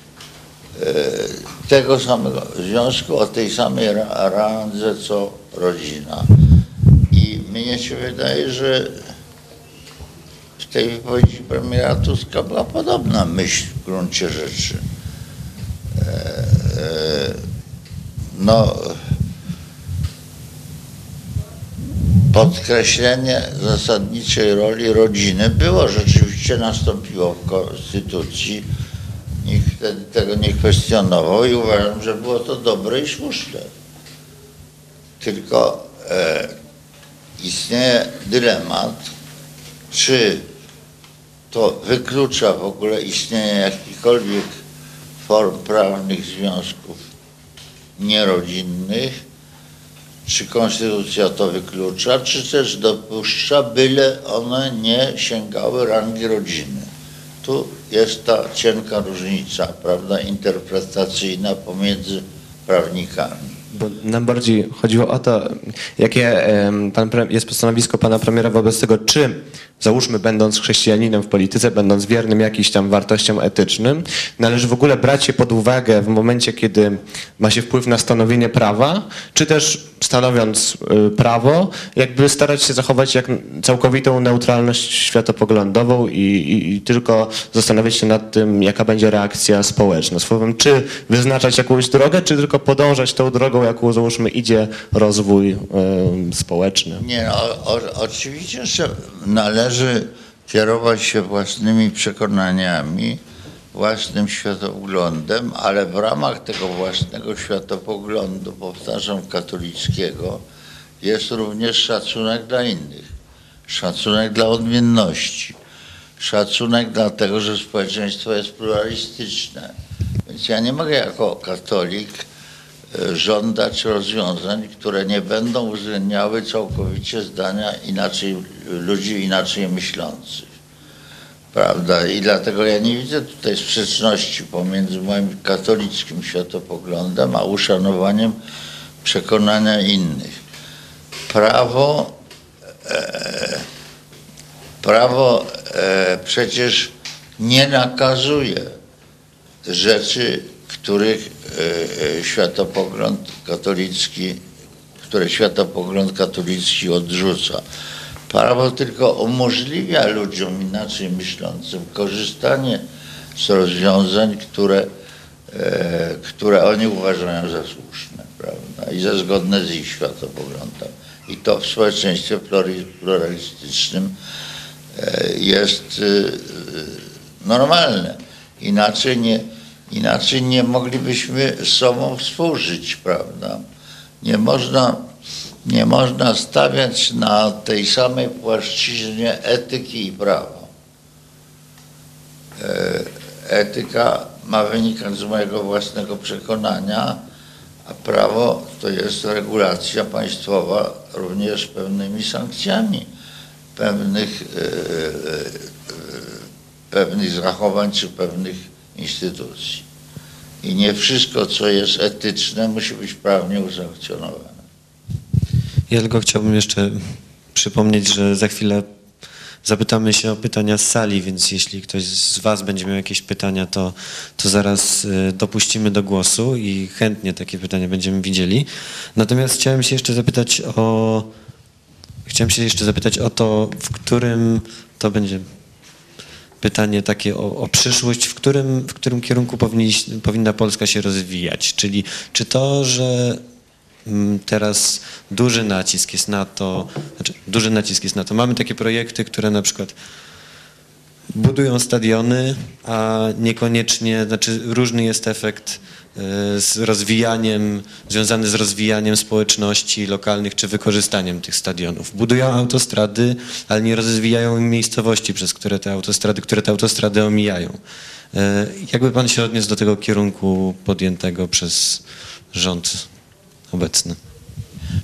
tego samego związku o tej samej ra- randze co rodzina. I mnie się wydaje, że tej wypowiedzi premiera Tuska była podobna myśl w gruncie rzeczy. E, e, no, podkreślenie zasadniczej roli rodziny było rzeczywiście nastąpiło w Konstytucji. Nikt wtedy tego nie kwestionował i uważam, że było to dobre i słuszne. Tylko e, istnieje dylemat, czy to wyklucza w ogóle istnienie jakichkolwiek form prawnych związków nierodzinnych, czy konstytucja to wyklucza, czy też dopuszcza, byle one nie sięgały rangi rodziny. Tu jest ta cienka różnica, prawda, interpretacyjna pomiędzy prawnikami. Bo nam bardziej chodziło o to, jakie pan, jest stanowisko pana premiera wobec tego, czy załóżmy będąc chrześcijaninem w polityce, będąc wiernym jakimś tam wartościom etycznym, należy w ogóle brać je pod uwagę w momencie, kiedy ma się wpływ na stanowienie prawa, czy też stanowiąc y, prawo, jakby starać się zachować jak całkowitą neutralność światopoglądową i, i, i tylko zastanawiać się nad tym, jaka będzie reakcja społeczna. Słowem, czy wyznaczać jakąś drogę, czy tylko podążać tą drogą, jaką załóżmy idzie rozwój y, społeczny. Nie, o, oczywiście, że należy kierować się własnymi przekonaniami, własnym światopoglądem, ale w ramach tego własnego światopoglądu, powtarzam, katolickiego, jest również szacunek dla innych, szacunek dla odmienności. szacunek dlatego, że społeczeństwo jest pluralistyczne. Więc ja nie mogę jako katolik żądać rozwiązań, które nie będą uwzględniały całkowicie zdania inaczej, ludzi inaczej myślących. Prawda? I dlatego ja nie widzę tutaj sprzeczności pomiędzy moim katolickim światopoglądem, a uszanowaniem przekonania innych. Prawo, e, prawo e, przecież nie nakazuje rzeczy, których e, e, światopogląd katolicki, które światopogląd katolicki odrzuca. Prawo tylko umożliwia ludziom inaczej myślącym korzystanie z rozwiązań, które, e, które oni uważają za słuszne prawda? i za zgodne z ich światopoglądem. I to w społeczeństwie pluralistycznym jest normalne. Inaczej nie, inaczej nie moglibyśmy z sobą współżyć, prawda? Nie można, nie można stawiać na tej samej płaszczyźnie etyki i prawa. E, Etyka ma wynikać z mojego własnego przekonania, a prawo to jest regulacja państwowa również pewnymi sankcjami pewnych, e, e, pewnych zachowań czy pewnych instytucji. I nie wszystko, co jest etyczne, musi być prawnie usankcjonowane. Ja tylko chciałbym jeszcze przypomnieć, że za chwilę zapytamy się o pytania z sali, więc jeśli ktoś z Was będzie miał jakieś pytania, to, to zaraz y, dopuścimy do głosu i chętnie takie pytania będziemy widzieli. Natomiast chciałem się jeszcze zapytać o chciałem się jeszcze zapytać o to, w którym to będzie pytanie takie o, o przyszłość, w którym, w którym kierunku powinni, powinna Polska się rozwijać? Czyli czy to, że mm, teraz duży nacisk jest na to, znaczy duży nacisk jest na to, mamy takie projekty, które na przykład budują stadiony, a niekoniecznie, znaczy różny jest efekt z rozwijaniem, związany z rozwijaniem społeczności lokalnych czy wykorzystaniem tych stadionów. Budują autostrady, ale nie rozwijają miejscowości, przez które te autostrady, które te autostrady omijają. E, Jakby pan się odniósł do tego kierunku podjętego przez rząd obecny?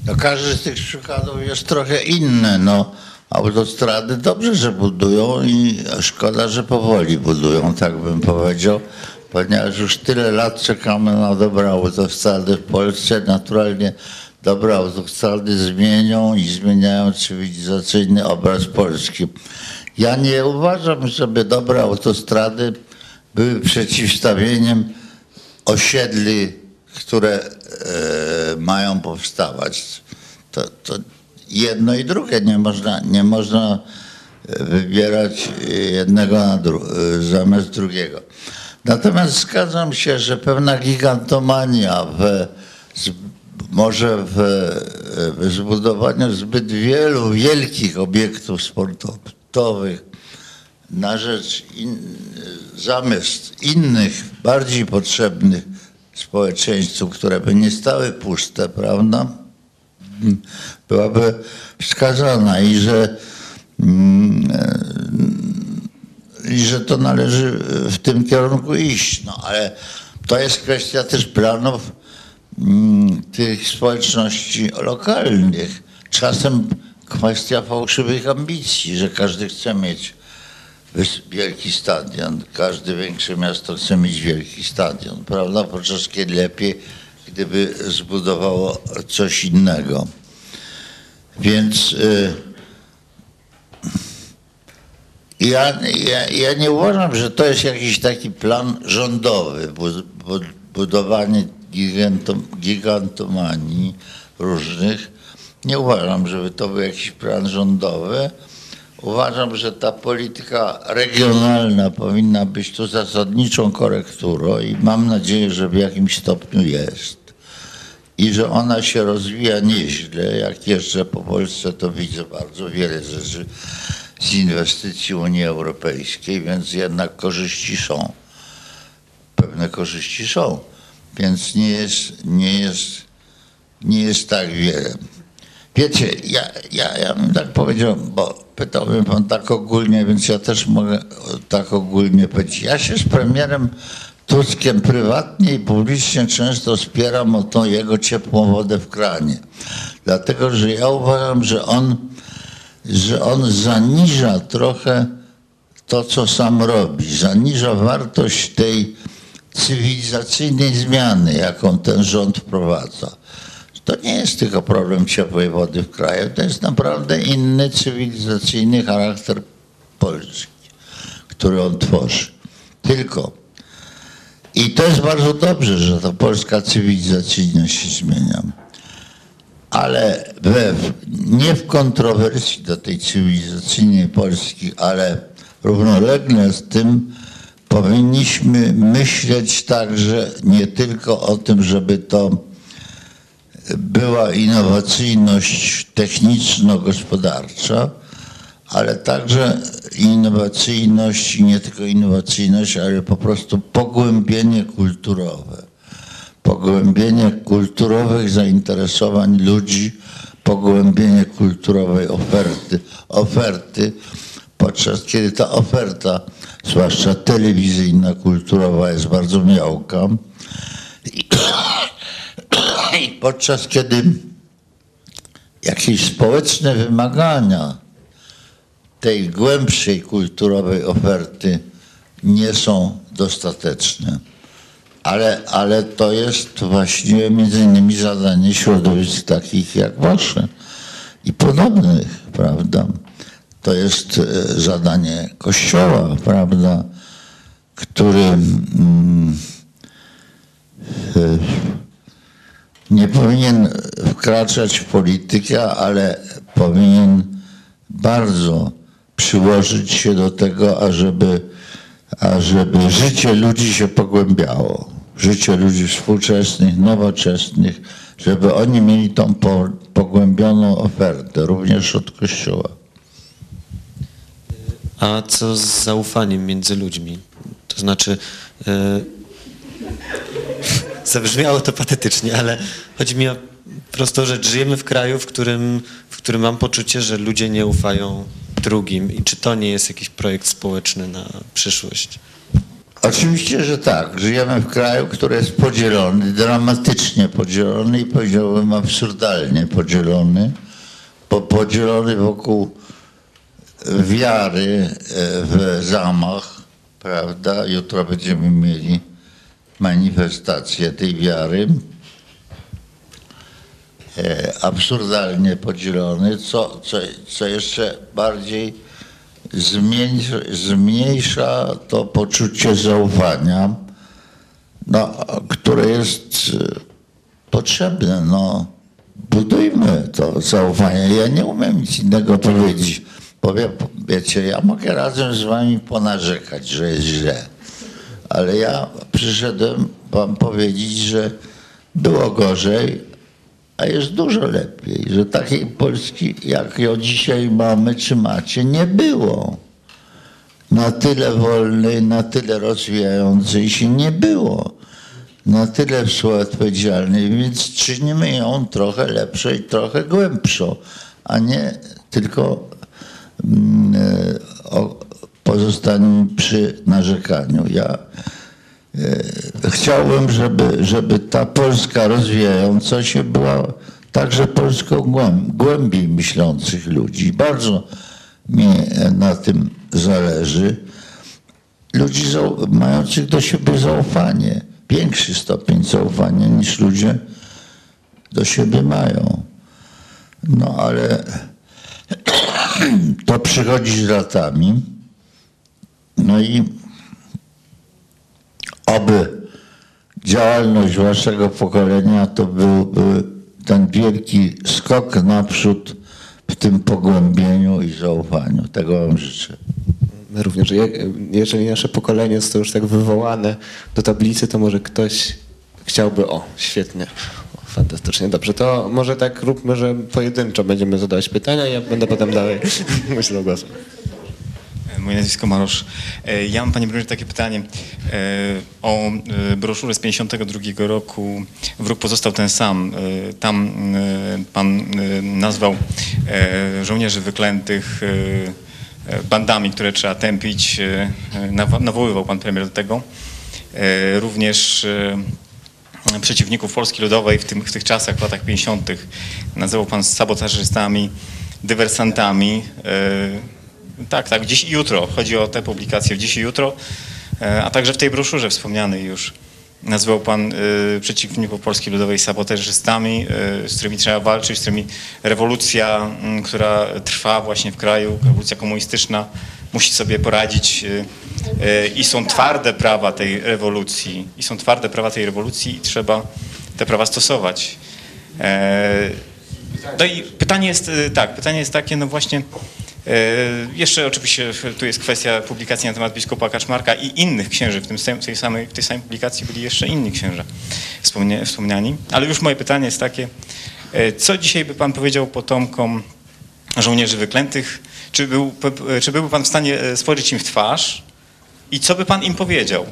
No każdy z tych przykładów jest trochę inny. No, autostrady dobrze, że budują i szkoda, że powoli budują, tak bym powiedział, ponieważ już tyle lat czekamy na dobre autostrady w Polsce. Naturalnie dobre autostrady zmienią i zmieniają cywilizacyjny obraz Polski. Ja nie uważam, żeby dobre autostrady były przeciwstawieniem osiedli, które e, mają powstawać. To, to jedno i drugie, nie można, nie można e, wybierać e, jednego dru- e, zamiast drugiego. Natomiast zgadzam się, że pewna gigantomania w, może w, w zbudowaniu zbyt wielu wielkich obiektów sportowych na rzecz in, zamiast innych, bardziej potrzebnych społeczeństwu, które by nie stały puste, prawda, byłaby wskazana i że, mm, i że to należy w tym kierunku iść. No, ale to jest kwestia też planów mm, tych społeczności lokalnych. Czasem kwestia fałszywych ambicji, że każdy chce mieć wielki stadion. Każde większe miasto chce mieć wielki stadion, prawda? Podczas kiedy lepiej, gdyby zbudowało coś innego. Więc y, ja, ja, ja nie uważam, że to jest jakiś taki plan rządowy, bu- bu- budowanie gigantom, gigantomanii różnych. Nie uważam, żeby to był jakiś plan rządowy. Uważam, że ta polityka regionalna powinna być tu zasadniczą korekturą i mam nadzieję, że w jakimś stopniu jest. I że ona się rozwija nieźle. Jak jeżdżę po Polsce, to widzę bardzo wiele rzeczy z inwestycji Unii Europejskiej, więc jednak korzyści są. Pewne korzyści są. Więc nie jest, nie jest, nie jest tak wiele. Wiecie, ja, ja, ja bym tak powiedział, bo pytał mnie pan tak ogólnie, więc ja też mogę tak ogólnie powiedzieć. Ja się z premierem Tuskiem prywatnie i publicznie często spieram o tą jego ciepłą wodę w kranie. Dlatego, że ja uważam, że on, że on zaniża trochę to, co sam robi. Zaniża wartość tej cywilizacyjnej zmiany, jaką ten rząd wprowadza. To nie jest tylko problem ciepłej wody w kraju, to jest naprawdę inny cywilizacyjny charakter Polski, który on tworzy. Tylko. I to jest bardzo dobrze, że ta polska cywilizacyjność się zmienia. Ale we, nie w kontrowersji do tej cywilizacyjnej Polski, ale równolegle z tym powinniśmy myśleć także nie tylko o tym, żeby to była innowacyjność techniczno-gospodarcza, ale także innowacyjność nie tylko innowacyjność, ale po prostu pogłębienie kulturowe. Pogłębienie kulturowych zainteresowań ludzi, pogłębienie kulturowej oferty, oferty, podczas kiedy ta oferta, zwłaszcza telewizyjna, kulturowa jest bardzo miałka. I, i podczas kiedy jakieś społeczne wymagania tej głębszej kulturowej oferty nie są dostateczne. Ale, ale to jest właśnie między innymi zadanie środowisk takich jak wasze i podobnych, prawda? To jest e, zadanie Kościoła, prawda, który mm, e, nie powinien wkraczać w politykę, ale powinien bardzo przyłożyć się do tego, ażeby, ażeby życie ludzi się pogłębiało. Życie ludzi współczesnych, nowoczesnych, żeby oni mieli tą po, pogłębioną ofertę, również od Kościoła. A co z zaufaniem między ludźmi? To znaczy, e, zabrzmiało to patetycznie, ale chodzi mi o prostą rzecz. Żyjemy w kraju, w którym, w którym mam poczucie, że ludzie nie ufają drugim. I czy to nie jest jakiś projekt społeczny na przyszłość? Oczywiście, że tak. Żyjemy w kraju, który jest podzielony, dramatycznie podzielony i powiedziałbym absurdalnie podzielony, bo podzielony wokół wiary e, w zamach, prawda? Jutro będziemy mieli manifestację tej wiary. E, absurdalnie podzielony, co, co, co jeszcze bardziej zmniejsza, to poczucie zaufania, no, które jest e, potrzebne. No, budujmy to zaufanie. Ja nie umiem nic innego powiedzieć. Powiem, wiecie, ja mogę razem z wami ponarzekać, że jest źle. Ale ja przyszedłem wam powiedzieć, że było gorzej, a jest dużo lepiej, że takiej Polski, jak ją dzisiaj mamy czy macie, nie było. Na tyle wolnej, na tyle rozwijającej się nie było. Na tyle współodpowiedzialnej, więc czynimy ją trochę lepszą i trochę głębszą, a nie tylko mm, e, pozostaniemy przy narzekaniu. Ja chciałbym, żeby, żeby ta Polska rozwijająca się była także Polską głęb, głębiej myślących ludzi. Bardzo mi na tym zależy. Ludzi mających do siebie zaufanie, większy stopień zaufania niż ludzie do siebie mają. No ale to przychodzi z latami. No i oby działalność waszego pokolenia to byłby ten wielki skok naprzód w tym pogłębieniu i zaufaniu. Tego wam życzę. My również. Je- Jeżeli nasze pokolenie jest to już tak wywołane do tablicy, to może ktoś chciałby, o, świetnie, o, fantastycznie, dobrze, to może tak róbmy, że pojedynczo będziemy zadawać pytania i ja będę potem dalej myślał głosem. Moje nazwisko Marosz. E, Ja mam, panie premierze, takie pytanie e, o e, broszurę z 52 roku. Wróg pozostał ten sam. Tam pan nazwał żołnierzy wyklętych bandami, które trzeba tępić. Nawoływał pan premier do tego. Również przeciwników Polski Ludowej w, tym, w tych czasach, w latach 50. nazywał pan sabotażystami, dywersantami. Tak, tak, dziś i jutro. Chodzi o te publikacje w dziś i jutro, e, a także w tej broszurze wspomnianej już. Nazywał pan e, przeciwników Polski Ludowej sabotażystami, e, z którymi trzeba walczyć, z którymi rewolucja, m, która trwa właśnie w kraju, rewolucja komunistyczna, musi sobie poradzić i są twarde prawa tej rewolucji, i są twarde prawa tej rewolucji i trzeba te prawa stosować. No i pytanie jest, tak, pytanie jest takie, no właśnie, jeszcze oczywiście tu jest kwestia publikacji na temat biskupa Kaczmarka i innych księży, w, tym, tej samej, w tej samej publikacji byli jeszcze inni wspomnie, wspomniani. Ale już moje pytanie jest takie, e, co dzisiaj by pan powiedział potomkom żołnierzy wyklętych? Czy, był, czy byłby pan w stanie e, spojrzeć im w twarz i co by pan im powiedział?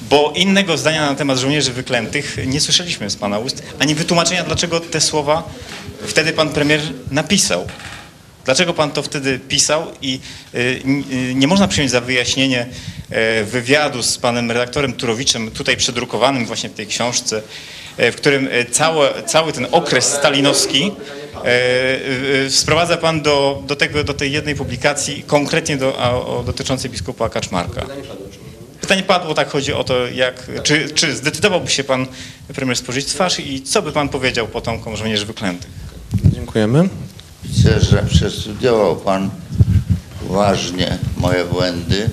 Bo innego zdania na temat żołnierzy wyklętych nie słyszeliśmy z pana ust, ani wytłumaczenia, dlaczego te słowa wtedy pan premier napisał. Dlaczego pan to wtedy pisał i y, y, nie można przyjąć za wyjaśnienie e, wywiadu z panem redaktorem Turowiczem, tutaj przedrukowanym właśnie w tej książce, e, w którym e, cały, cały ten okres stalinowski sprowadza pan do, do, tego, do tej jednej publikacji, konkretnie do, o, dotyczącej biskupa Kaczmarka. Pytanie padło, tak chodzi o to, jak, czy, czy zdecydowałby się pan premier spojrzeć w twarz i co by pan powiedział potomkom żołnierzy wyklętych? Dziękujemy. Widzę, że przestudiował Pan uważnie moje błędy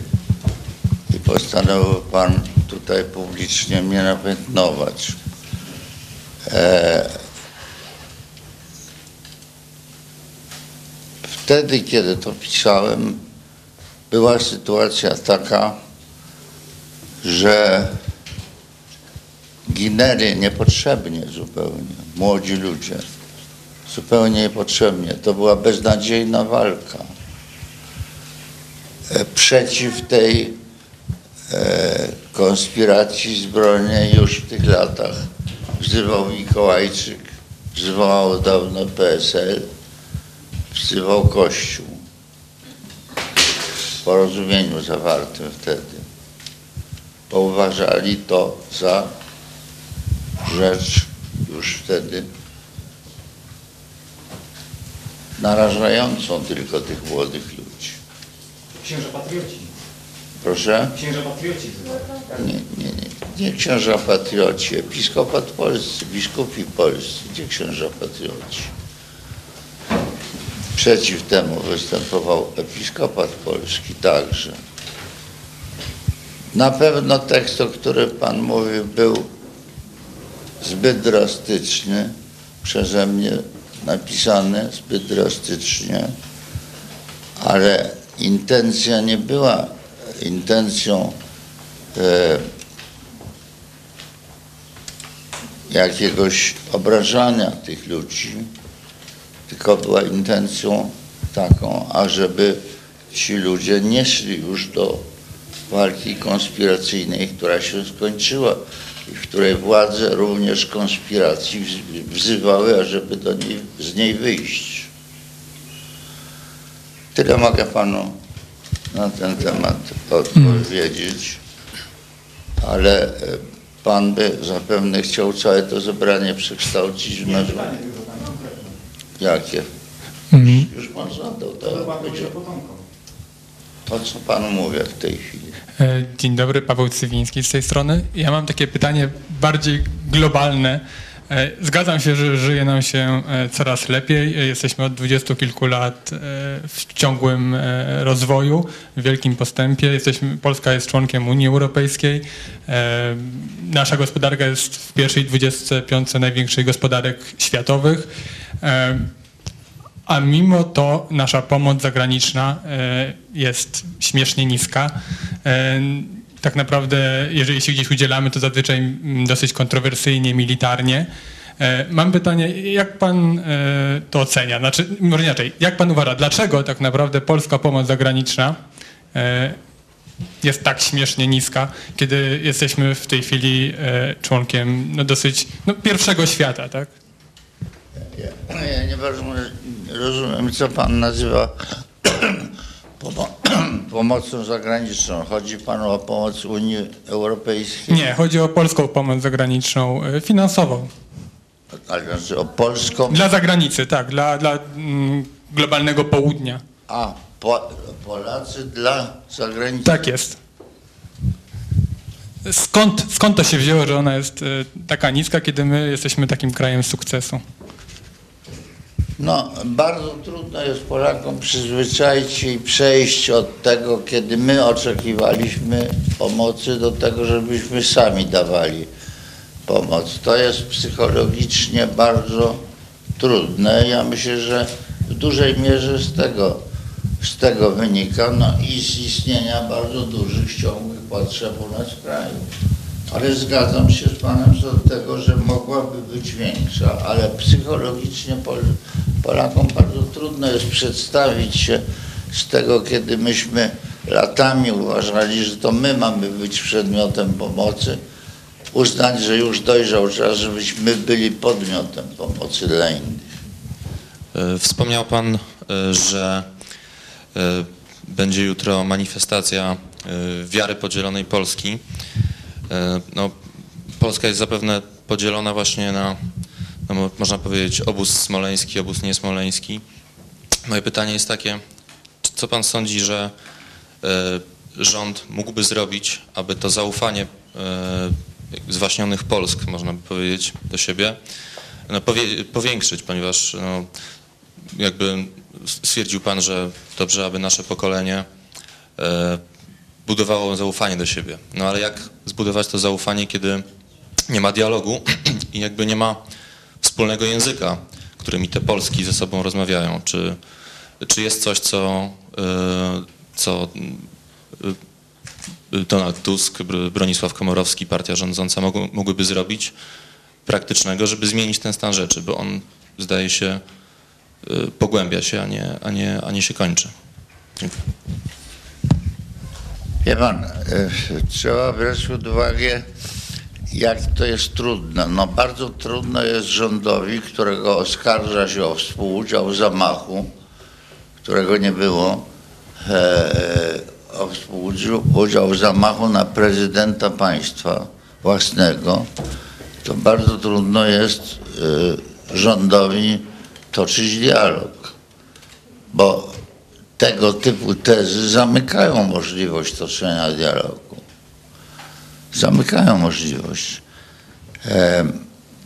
i postanowił Pan tutaj publicznie mnie napiętnować. E, wtedy, kiedy to pisałem, była sytuacja taka, że ginęli niepotrzebnie zupełnie młodzi ludzie zupełnie niepotrzebnie. To była beznadziejna walka e, przeciw tej e, konspiracji zbrojnej już w tych latach. Wzywał Mikołajczyk, wzywało dawno PSL, wzywał Kościół w porozumieniu zawartym wtedy. Bo uważali to za rzecz już wtedy narażającą tylko tych młodych ludzi. Księża patrioci. Proszę? Księża patrioci. Nie, nie, nie. Nie księża patrioci, episkopat polscy, biskupi polscy, gdzie księża patrioci. Przeciw temu występował episkopat polski także. Na pewno tekst, o którym Pan mówił, był zbyt drastyczny, przeze mnie napisany zbyt drastycznie, ale intencja nie była intencją e, jakiegoś obrażania tych ludzi, tylko była intencją taką, ażeby ci ludzie nie szli już do walki konspiracyjnej, która się skończyła w której władze również konspiracji wz- wzywały, ażeby do niej, z niej wyjść. Tyle mogę panu na ten temat odpowiedzieć, ale e, pan by zapewne chciał całe to zebranie przekształcić w nasze... Jakie? Mhm. Już pan zadał, tak? Powiedział. To, co panu mówię w tej chwili. E, Dzień dobry, Paweł Cywiński z tej strony. Ja mam takie pytanie bardziej globalne. E, Zgadzam się, że żyje nam się e, coraz lepiej. Jesteśmy od dwudziestu kilku lat w ciągłym rozwoju, w wielkim postępie. Jesteśmy, Polska jest członkiem Unii Europejskiej. Nasza gospodarka jest w pierwszej 25 największych gospodarek światowych. A mimo to nasza pomoc zagraniczna e, jest śmiesznie niska. E, Tak naprawdę, jeżeli się gdzieś udzielamy, to zazwyczaj mm, dosyć kontrowersyjnie, militarnie. E, Mam pytanie, jak pan to ocenia? Znaczy, może inaczej, jak pan uważa, dlaczego tak naprawdę polska pomoc zagraniczna jest tak śmiesznie niska, kiedy jesteśmy w tej chwili członkiem no, dosyć no, pierwszego świata, tak? Ja, ja nie bardzo rozumiem, co pan nazywa pomo- pomocą zagraniczną. Chodzi panu o pomoc Unii Europejskiej? Nie, chodzi o polską pomoc zagraniczną e, finansową. Ale znaczy o polską... Dla zagranicy, tak, dla, dla mm, globalnego południa. A, po, Polacy dla zagranicy. Tak jest. Skąd, skąd to się wzięło, że ona jest e, taka niska, kiedy my jesteśmy takim krajem sukcesu? No, bardzo trudno jest Polakom przyzwyczaić się i przejść od tego, kiedy my oczekiwaliśmy pomocy, do tego, żebyśmy sami dawali pomoc. To jest psychologicznie bardzo trudne. Ja myślę, że w dużej mierze z tego, z tego wynika no i z istnienia bardzo dużych, ciągłych potrzeb u nas w kraju. Ale zgadzam się z Panem co do tego, że mogłaby być większa, ale psychologicznie Pol Polakom bardzo trudno jest przedstawić się z tego, kiedy myśmy latami uważali, że to my mamy być przedmiotem pomocy, uznać, że już dojrzał czas, żebyśmy byli podmiotem pomocy dla innych. E, Wspomniał Pan, e, że e, będzie jutro manifestacja wiary podzielonej Polski. E, No, Polska jest zapewne podzielona właśnie na, no, mo- można powiedzieć, obóz smoleński, obóz niesmoleński. Moje pytanie jest takie, co Pan sądzi, że e, rząd mógłby zrobić, aby to zaufanie e, zwaśnionych Polsk, można by powiedzieć, do siebie, no, powiększyć, ponieważ no, jakby stwierdził Pan, że dobrze, aby nasze pokolenie budowało zaufanie do siebie. No ale jak zbudować to zaufanie, kiedy nie ma dialogu i jakby nie ma wspólnego języka, którymi te Polski ze sobą rozmawiają? Czy, czy jest coś, co, e, co e, Donald Tusk, Br- Bronisław Komorowski, partia rządząca mogłyby zrobić praktycznego, żeby zmienić ten stan rzeczy, bo on zdaje się y, pogłębia się, a nie, a nie, a nie się kończy. Dziękuję. Wie pan, e, trzeba brać pod uwagę, jak to jest trudne. No bardzo trudno jest rządowi, którego oskarża się o współudział w zamachu, którego nie było, e, o współudział w zamachu na prezydenta państwa własnego, to bardzo trudno jest e, rządowi toczyć dialog, bo tego typu tezy zamykają możliwość toczenia dialogu. Zamykają możliwość. Em,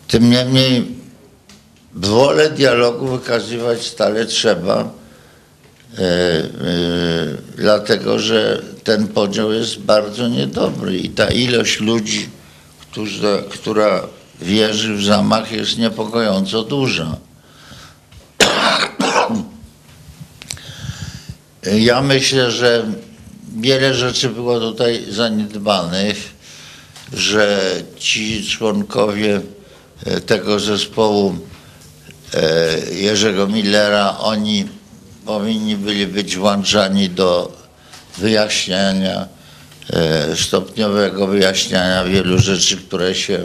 Tym niemniej wolę dialogu wykazywać stale trzeba, e, e, dlatego że ten podział jest bardzo niedobry i ta ilość ludzi, która wierzy w zamach jest niepokojąco duża. Ja myślę, że wiele rzeczy było tutaj zaniedbanych, że ci członkowie e, tego zespołu e, Jerzego Millera, oni powinni byli być włączani do wyjaśniania, e, stopniowego wyjaśniania wielu rzeczy, które się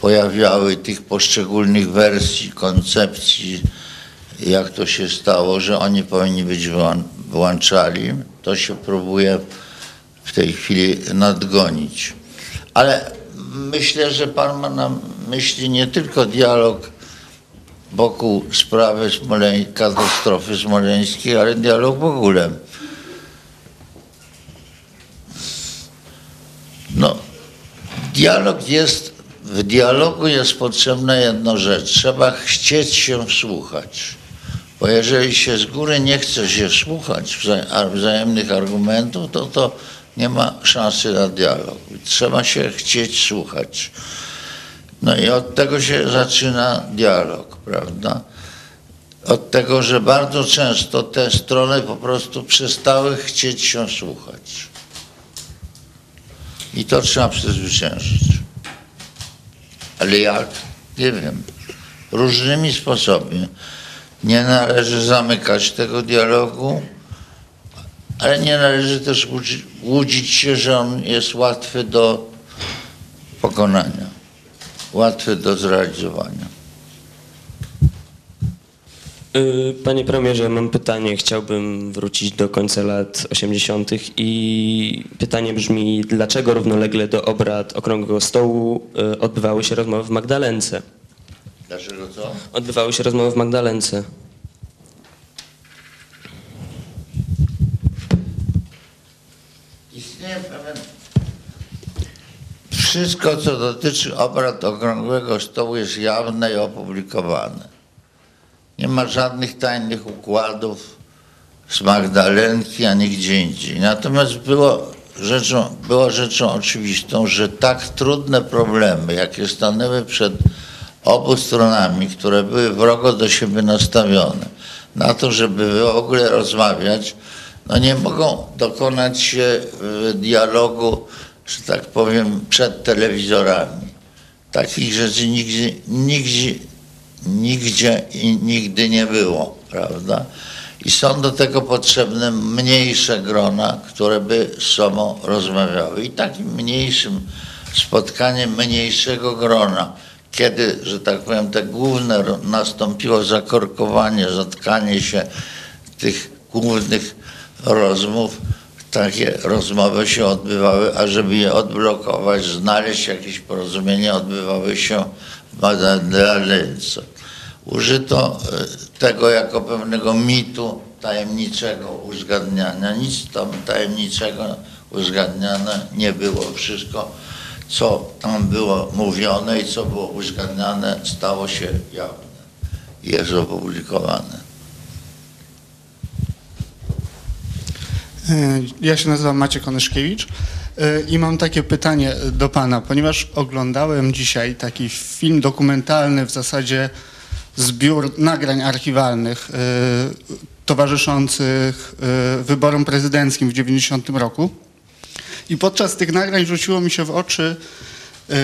pojawiały, tych poszczególnych wersji, koncepcji, jak to się stało, że oni powinni być włą- włączali. To się próbuje w tej chwili nadgonić. Ale myślę, że Pan ma na myśli nie tylko dialog wokół sprawy Smoleń, katastrofy smoleńskiej, ale dialog w ogóle. No, dialog jest, w dialogu jest potrzebna jedna rzecz. Trzeba chcieć się wsłuchać. Bo jeżeli się z góry nie chce się słuchać wzajemnych argumentów, to to nie ma szansy na dialog. Trzeba się chcieć słuchać. No i od tego się zaczyna dialog, prawda? Od tego, że bardzo często te strony po prostu przestały chcieć się słuchać. I to trzeba przezwyciężyć. Ale jak? nie wiem, różnymi sposoby. Nie należy zamykać tego dialogu, ale nie należy też łudzi- łudzić się, że on jest łatwy do pokonania, łatwy do zrealizowania. Y, Panie premierze, mam pytanie. Chciałbym wrócić do końca lat 80. i pytanie brzmi, dlaczego równolegle do obrad Okrągłego Stołu y, odbywały się rozmowy w Magdalence? Dlaczego co? Odbywały się rozmowy w Magdalence. Istnieje pewien... Wszystko, co dotyczy obrad Okrągłego Stołu jest jawne i opublikowane. Nie ma żadnych tajnych układów z Magdalenki, ani gdzie indziej. Natomiast było rzeczą, było rzeczą oczywistą, że tak trudne problemy, jakie stanęły przed obu stronami, które były wrogo do siebie nastawione, na to, żeby w ogóle rozmawiać, no nie mogą dokonać się y, dialogu, że tak powiem, przed telewizorami. Takich rzeczy nigdzie, nigdzie, nigdzie i nigdy nie było, prawda? I są do tego potrzebne mniejsze grona, które by z sobą rozmawiały. I takim mniejszym spotkaniem mniejszego grona, kiedy, że tak powiem, te główne nastąpiło zakorkowanie, zatkanie się tych głównych rozmów, takie rozmowy się odbywały, a żeby je odblokować, znaleźć jakieś porozumienie, odbywały się w Magdalence. Użyto e, tego jako pewnego mitu tajemniczego uzgadniania. Nic tam tajemniczego uzgadniane nie było. Wszystko, co tam było mówione i co było uzgadniane, stało się jawne. Jest opublikowane. E, Ja się nazywam Maciek Onyszkiewicz e, i mam takie pytanie do Pana, ponieważ oglądałem dzisiaj taki film dokumentalny, w zasadzie zbiór nagrań archiwalnych e, towarzyszących wyborom prezydenckim w 90 roku i podczas tych nagrań rzuciło mi się w oczy e,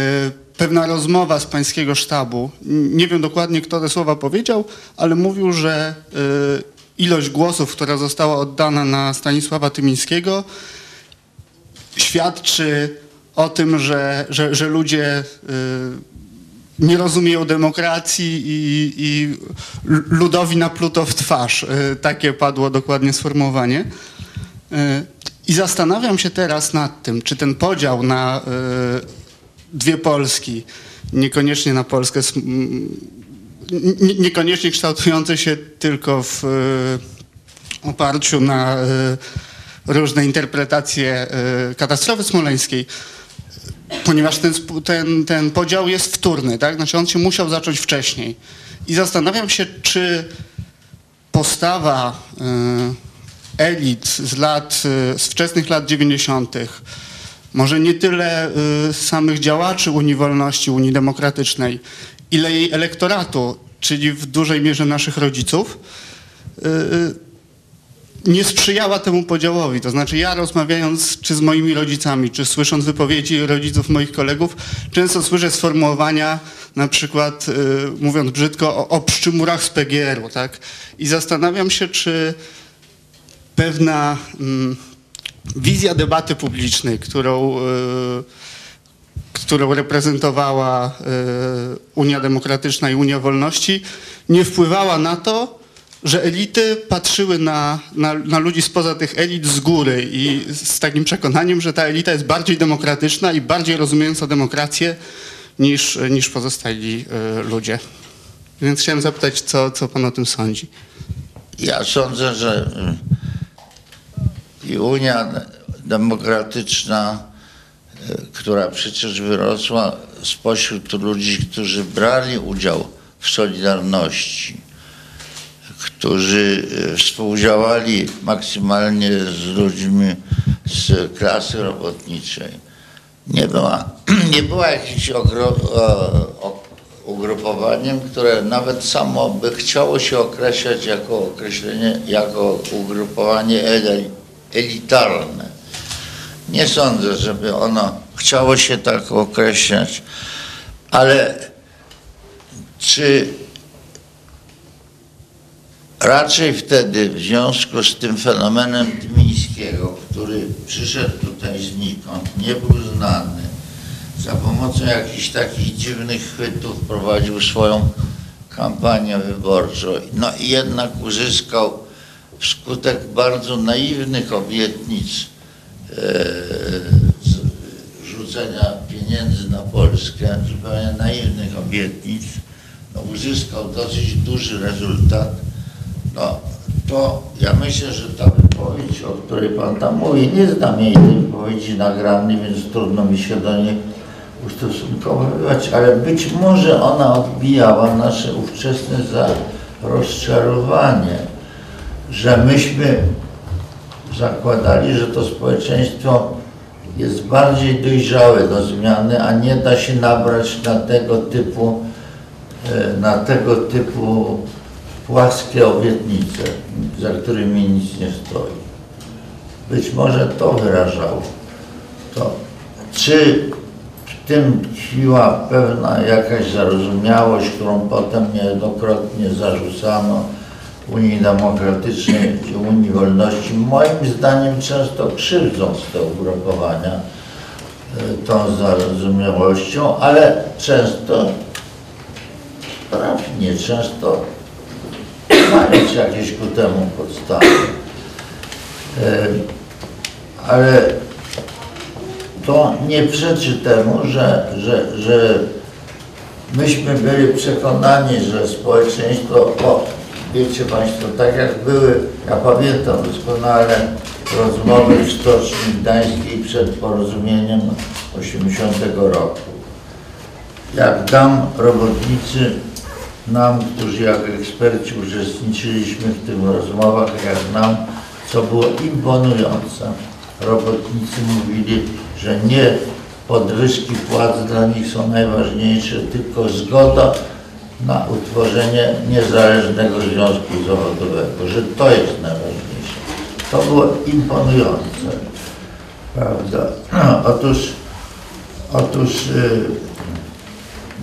pewna rozmowa z pańskiego sztabu. Nie wiem dokładnie, kto te słowa powiedział, ale mówił, że e, ilość głosów, która została oddana na Stanisława Tymińskiego, świadczy o tym, że, że, że ludzie y, nie rozumieją demokracji i, i ludowi napluto w twarz. Takie padło dokładnie sformułowanie. I zastanawiam się teraz nad tym, czy ten podział na y, dwie Polski, niekoniecznie na Polskę, niekoniecznie kształtujące się tylko w y, oparciu na y, różne interpretacje katastrofy smoleńskiej, ponieważ ten, ten, ten podział jest wtórny, tak? Znaczy on się musiał zacząć wcześniej. I zastanawiam się, czy postawa elit z lat, y, z wczesnych lat 90., może nie tyle y, samych działaczy Unii Wolności, Unii Demokratycznej, ile jej elektoratu, czyli w dużej mierze naszych rodziców, y, nie sprzyjała temu podziałowi. To znaczy ja rozmawiając czy z moimi rodzicami, czy słysząc wypowiedzi rodziców moich kolegów, często słyszę sformułowania na przykład, mówiąc brzydko, o, o z PGR-u. Tak? I zastanawiam się, czy pewna mm, wizja debaty publicznej, którą, y, którą reprezentowała y, Unia Demokratyczna i Unia Wolności, nie wpływała na to, że elity patrzyły na, na, na ludzi spoza tych elit z góry i z takim przekonaniem, że ta elita jest bardziej demokratyczna i bardziej rozumiejąca demokrację niż, niż pozostali y, ludzie. Więc chciałem zapytać, co, co pan o tym sądzi. Ja sądzę, że i Unia Demokratyczna, y, która przecież wyrosła spośród ludzi, którzy brali udział w Solidarności, którzy y, współdziałali maksymalnie z ludźmi z klasy robotniczej, nie była, nie była jakimś e, ugrupowaniem, które nawet samo by chciało się określać jako określenie, jako ugrupowanie ele- elitarne. Nie sądzę, żeby ono chciało się tak określać, ale czy raczej wtedy w związku z tym fenomenem Tymińskiego, który przyszedł tutaj znikąd, nie był znany, za pomocą jakichś takich dziwnych chwytów prowadził swoją kampanię wyborczą, no i jednak uzyskał wskutek bardzo naiwnych obietnic e, rzucenia pieniędzy na Polskę, zupełnie naiwnych obietnic, no, uzyskał dosyć duży rezultat, no to ja myślę, że ta wypowiedź, o której Pan tam mówi, nie znam jej tej wypowiedzi nagranej, więc trudno mi się do niej ustosunkowywać, ale być może ona odbijała nasze ówczesne za rozczarowanie, że myśmy zakładali, że to społeczeństwo jest bardziej dojrzałe do zmiany, a nie da się nabrać na tego typu, e, na tego typu płaskie obietnice, za którymi nic nie stoi. Być może to wyrażało to. Czy w tym tkwiła pewna jakaś zarozumiałość, którą potem niejednokrotnie zarzucano Unii Demokratycznej i Unii Wolności, moim zdaniem często krzywdząc te ugrupowania e, tą zarozumiałością, ale często trafnie, często mając jakieś ku temu podstawy. E, Ale to nie przeczy temu, że, że, że myśmy byli przekonani, że społeczeństwo, wiecie Państwo, tak jak były, ja pamiętam doskonale rozmowy w Stoczni Gdańskiej przed porozumieniem 80 roku. Jak tam robotnicy nam, którzy jako eksperci uczestniczyliśmy w tych rozmowach, jak nam, co było imponujące. Robotnicy mówili, że nie podwyżki płac dla nich są najważniejsze, tylko zgoda na utworzenie niezależnego związku zawodowego, że to jest najważniejsze. To było imponujące, prawda? Otóż, otóż y,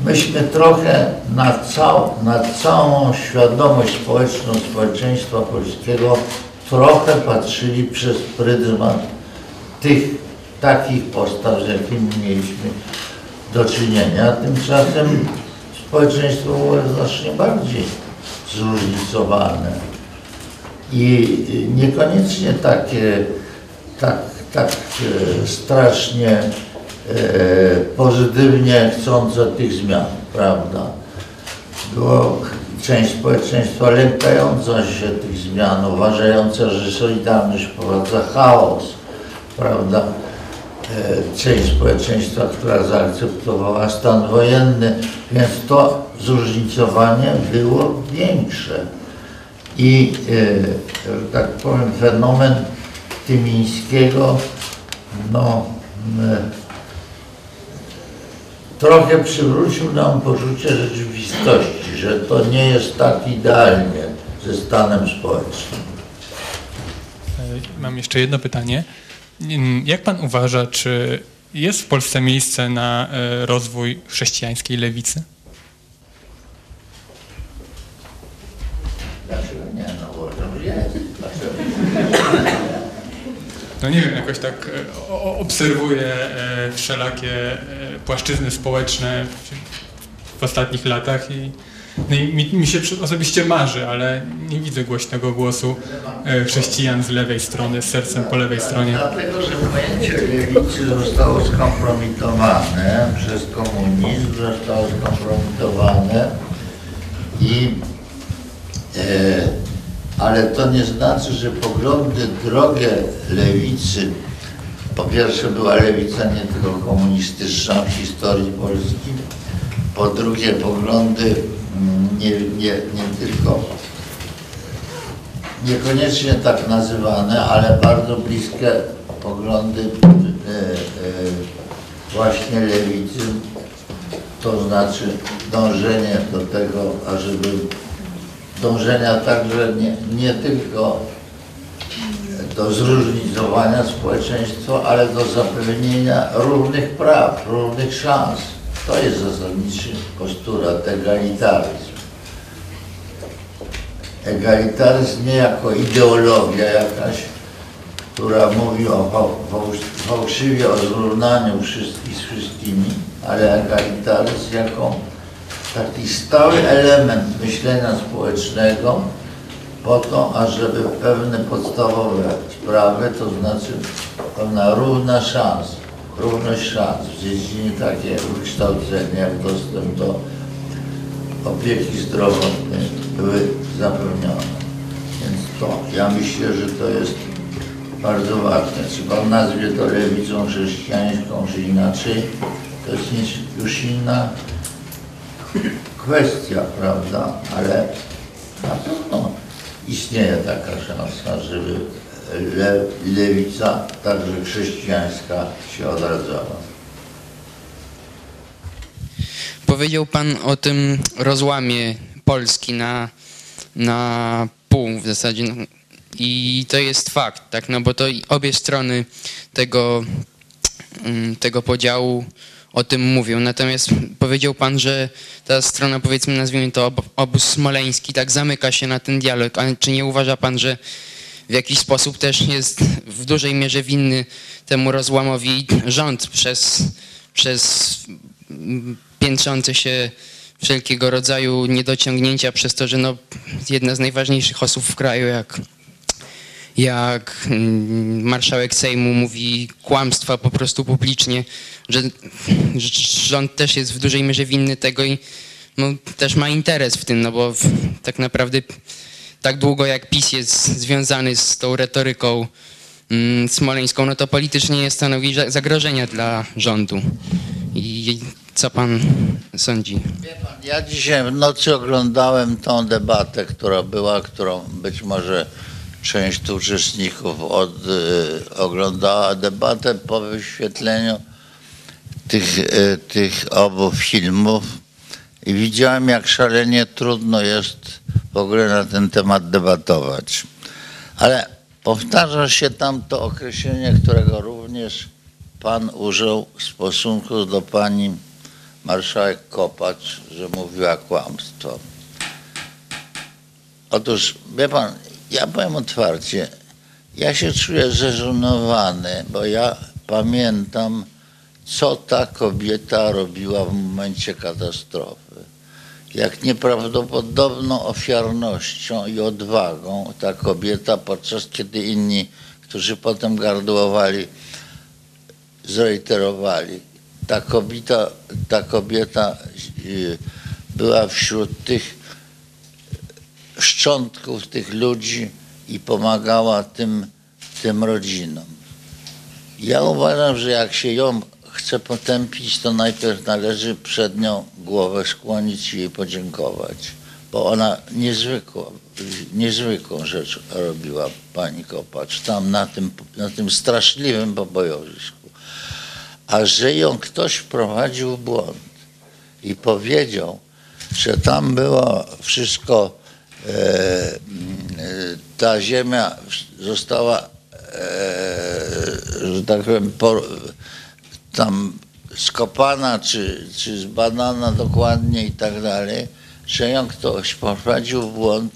myśmy trochę na, cał, na całą świadomość społeczną społeczeństwa polskiego trochę patrzyli przez pryzmat tych takich postaw, z jakimi mieliśmy do czynienia. Tymczasem społeczeństwo było znacznie bardziej zróżnicowane i niekoniecznie takie tak, tak e, strasznie e, pozytywnie chcące tych zmian, prawda? Było część społeczeństwa lękająca się tych zmian, uważająca, że Solidarność wprowadza chaos, prawda? E, Część społeczeństwa, która zaakceptowała stan wojenny, więc to zróżnicowanie było większe. I, e, że tak powiem, fenomen Tymińskiego, no, m, trochę przywrócił nam poczucie rzeczywistości, że to nie jest tak idealnie ze stanem społecznym. E, Mam jeszcze jedno pytanie. Mm, Jak pan uważa, czy jest w Polsce miejsce na e, rozwój chrześcijańskiej lewicy? Dlaczego nie? No uważam, że jest. Dlaczego? No nie wiem, jakoś tak e, obserwuję e, wszelakie płaszczyzny społeczne w ostatnich latach i, no i mi, mi się osobiście marzy, ale nie widzę głośnego głosu e, chrześcijan z lewej strony, z sercem po lewej stronie. Dlatego, że pojęcie lewicy zostało skompromitowane przez komunizm, zostało skompromitowane i e, ale to nie znaczy, że poglądy drogie lewicy, po pierwsze była lewica nie tylko komunistyczna w historii Polski, po drugie poglądy nie, nie, nie tylko. Niekoniecznie tak nazywane, ale bardzo bliskie poglądy e, e, właśnie lewicy, to znaczy dążenie do tego, ażeby dążenia także nie, nie tylko do zróżnicowania społeczeństwa, ale do zapewnienia równych praw, równych szans To jest zasadniczy postulat egalitaryzm. Egalitaryzm nie jako ideologia jakaś, która mówi o fał- fałsz- fałszywie o zrównaniu wszystkich z wszystkimi, ale egalitaryzm jako taki stały element myślenia społecznego po to, ażeby pewne podstawowe sprawy, to znaczy pewna równa szans, równość szans w dziedzinie takie wykształcenia, jak dostęp do opieki zdrowotnej były zapewnione. Więc to, ja myślę, że to jest bardzo ważne. Czy Pan nazwie to lewicą chrześcijańską, czy inaczej, to jest już inna kwestia, prawda? Ale na pewno istnieje taka szansa, żeby le, lewica, także chrześcijańska, się odradzała. Powiedział Pan o tym rozłamie Polski na, na pół w zasadzie. no, I to jest fakt, tak? No bo to obie strony tego, mm, tego podziału o tym mówią. Natomiast powiedział Pan, że ta strona, powiedzmy, nazwijmy to ob- obóz smoleński, tak zamyka się na ten dialog. Ale czy nie uważa Pan, że w jakiś sposób też jest w dużej mierze winny temu rozłamowi rząd przez, przez piętrzące się wszelkiego rodzaju niedociągnięcia przez to, że no, jedna z najważniejszych osób w kraju, jak, jak mm, marszałek Sejmu mówi kłamstwa po prostu publicznie, że, że rząd też jest w dużej mierze winny tego i no, też ma interes w tym, no bo w, tak naprawdę tak długo jak PiS jest związany z tą retoryką mm, smoleńską, no to politycznie nie stanowi za- zagrożenia dla rządu. I co pan sądzi? Pan, ja dzisiaj w nocy oglądałem tą debatę, która była, którą być może część uczestników od, y, oglądała debatę po wyświetleniu tych, y, tych obu filmów i widziałem, jak szalenie trudno jest w ogóle na ten temat debatować. Ale powtarza się tam to określenie, którego również pan użył w stosunku do pani marszałek Kopacz, że mówiła kłamstwo. Otóż, wie pan, ja powiem otwarcie, ja się czuję zeżenowany, bo ja pamiętam, co ta kobieta robiła w momencie katastrofy. Jak nieprawdopodobną ofiarnością i odwagą ta kobieta, podczas kiedy inni, którzy potem gardłowali, zreiterowali. Ta kobieta, ta kobieta y, była wśród tych szczątków tych ludzi i pomagała tym, tym rodzinom. Ja uważam, że jak się ją chce potępić, to najpierw należy przed nią głowę skłonić i jej podziękować, bo ona niezwykła, niezwykłą rzecz robiła pani Kopacz tam na tym, na tym straszliwym pobojowisku. A że ją ktoś wprowadził w błąd i powiedział, że tam było wszystko, e, e, ta ziemia została, e, że tak powiem, po, tam skopana czy, czy zbadana dokładnie i tak dalej, że ją ktoś poprowadził w błąd,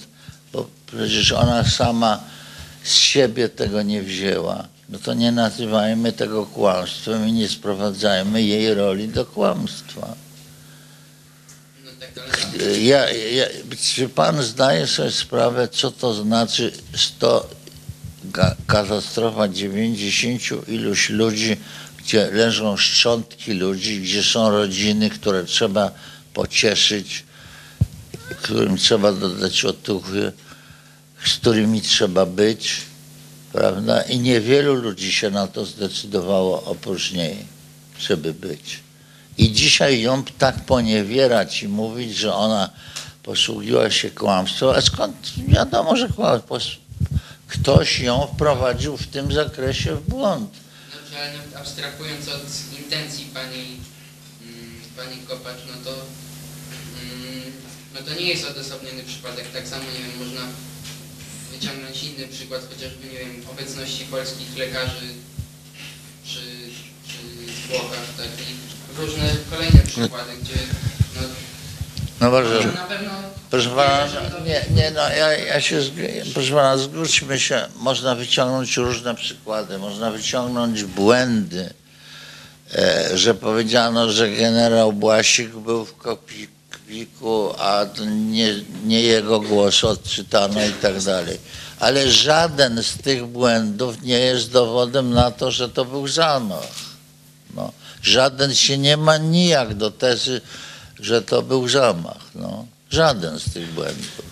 bo przecież ona sama z siebie tego nie wzięła. No to nie nazywajmy tego kłamstwem i nie sprowadzajmy jej roli do kłamstwa. Ja, ja, czy pan zdaje sobie sprawę, co to znaczy 100 ga- katastrofa 90 iluś ludzi, gdzie leżą szczątki ludzi, gdzie są rodziny, które trzeba pocieszyć, którym trzeba dodać otuchy, z którymi trzeba być, prawda? I niewielu ludzi się na to zdecydowało oprócz żeby być. I dzisiaj ją tak poniewierać i mówić, że ona posługiła się kłamstwem, a skąd wiadomo, że Ktoś ją wprowadził w tym zakresie w błąd. Ale abstrahując od intencji pani, mm, pani Kopacz, no to, mm, no to nie jest odosobniony przypadek. Tak samo, nie wiem, można wyciągnąć inny przykład, chociażby, nie wiem, obecności polskich lekarzy przy, przy zwłokach, tak, i różne kolejne przykłady, gdzie no, bardzo. na pewno Proszę pana, nie, nie no, ja, ja się, proszę pana, zwróćmy się, można wyciągnąć różne przykłady, można wyciągnąć błędy, e, że powiedziano, że generał Błasik był w Kopiku, a nie, nie jego głos odczytano i tak dalej. Ale żaden z tych błędów nie jest dowodem na to, że to był zamach. No. Żaden się nie ma nijak do tezy, że to był zamach. No. Żaden z tych błędów.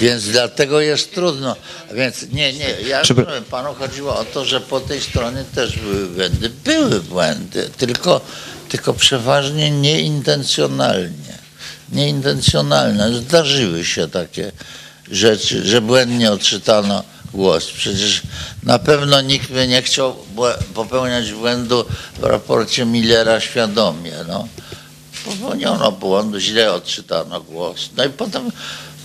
Więc dlatego jest trudno. Więc nie, nie, ja rozumiem, panu chodziło o to, że po tej stronie też były błędy. Były błędy, tylko, tylko przeważnie nieintencjonalnie. Nieintencjonalne. Zdarzyły się takie rzeczy, że błędnie odczytano głos. Przecież na pewno nikt by nie chciał popełniać błędu w raporcie Millera świadomie. No. Popełniono błąd, źle odczytano głos. No i potem,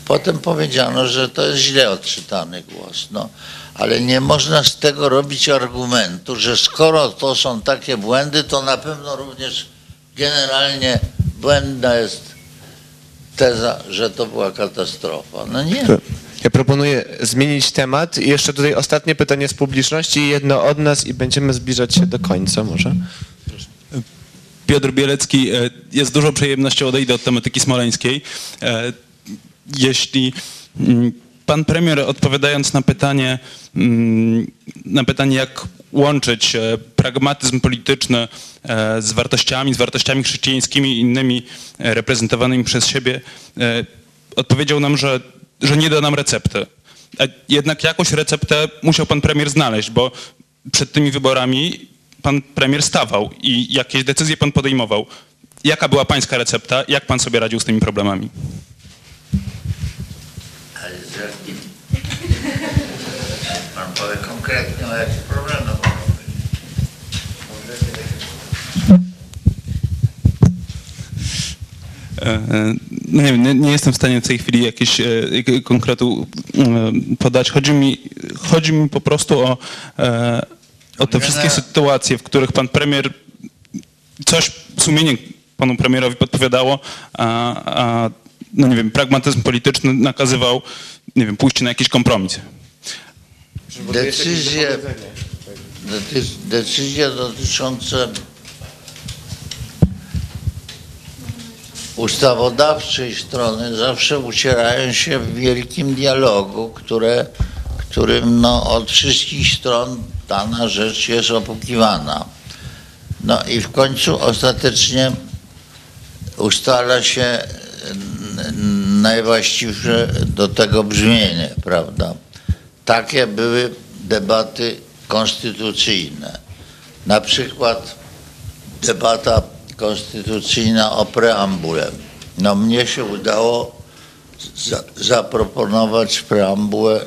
potem powiedziano, że to jest źle odczytany głos. No. Ale nie można z tego robić argumentu, że skoro to są takie błędy, to na pewno również generalnie błędna jest teza, że to była katastrofa. No nie. Ja proponuję zmienić temat i jeszcze tutaj ostatnie pytanie z publiczności jedno od nas i będziemy zbliżać się do końca może. Piotr Bielecki, e, jest dużą przyjemnością odejdę od tematyki smoleńskiej. E, Jeśli mm, pan premier odpowiadając na pytanie, mm, na pytanie jak łączyć e, pragmatyzm polityczny z wartościami, z wartościami chrześcijańskimi i innymi reprezentowanymi przez siebie, odpowiedział nam, że, że nie da nam recepty. A jednak jakąś receptę musiał pan premier znaleźć, bo przed tymi wyborami pan premier stawał i jakieś decyzje pan podejmował. Jaka była pańska recepta? Jak pan sobie radził z tymi problemami? Ale jakim? Pan powie konkretnie o problemach pan mówi. E, e, No nie wiem, nie, nie jestem w stanie w tej chwili jakiegoś e, konkretu e, podać. Chodzi mi, chodzi mi po prostu o, e, o te wszystkie sytuacje, w których pan premier coś sumienie panu premierowi podpowiadało, a, a no nie wiem, pragmatyzm polityczny nakazywał, nie wiem, pójście na jakiś kompromis. Decyzje, decy- decyzje dotyczące ustawodawczej strony zawsze ucierają się w wielkim dialogu, które, którym no, od wszystkich stron dana rzecz jest opłukiwana. No i w końcu ostatecznie ustala się najwłaściwsze do tego brzmienie, prawda? Takie były debaty konstytucyjne. Na przykład debata konstytucyjna o preambule. No mnie się udało za, zaproponować preambułę,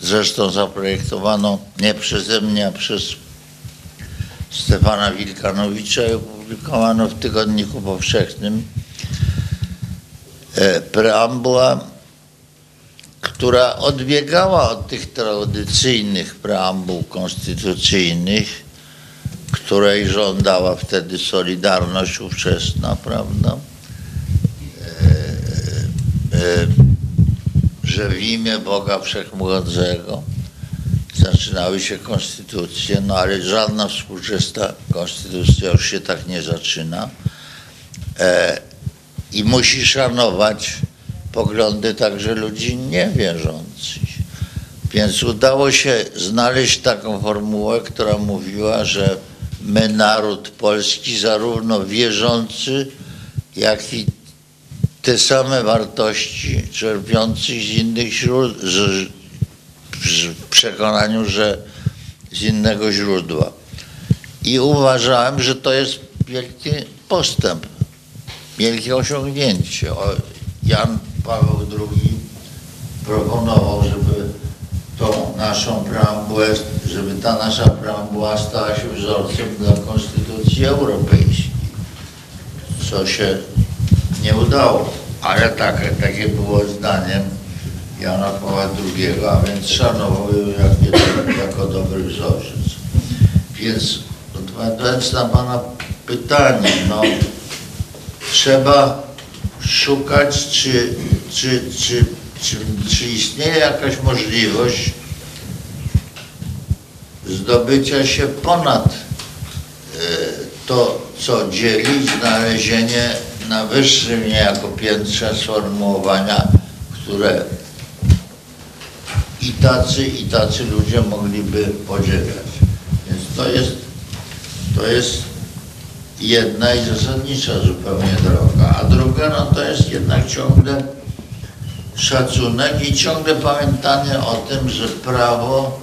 zresztą zaprojektowaną nie przeze mnie, a przez Stefana Wilkanowicza i opublikowano w Tygodniku Powszechnym. E, Preambuła która odbiegała od tych tradycyjnych preambuł konstytucyjnych, której żądała wtedy Solidarność ówczesna, prawda? E, e, że w imię Boga Wszechmogącego zaczynały się konstytucje, no ale żadna współczesna konstytucja już się tak nie zaczyna. E, I musi szanować poglądy także ludzi niewierzących. Więc udało się znaleźć taką formułę, która mówiła, że my, naród polski, zarówno wierzący, jak i te same wartości czerpiących z innych źródeł, w przekonaniu, że z innego źródła. I uważałem, że to jest wielki postęp, wielkie osiągnięcie. Jan Paweł II proponował, żeby tą naszą preambułę, żeby ta nasza preambuła stała się wzorcem dla Konstytucji Europejskiej, co się nie udało, ale takie, takie było zdaniem Jana Pawła II, a więc szanował ją jak, jako dobry wzorzec. Więc odpowiadając na Pana pytanie, no trzeba szukać, czy, czy, czy, czy, czy istnieje jakaś możliwość zdobycia się ponad e, to, co dzieli, znalezienie na wyższym niejako piętrze sformułowania, które i tacy, i tacy ludzie mogliby podziwiać. Więc to jest, to jest jedna i zasadnicza zupełnie droga. A druga, no to jest jednak ciągle szacunek i ciągle pamiętanie o tym, że prawo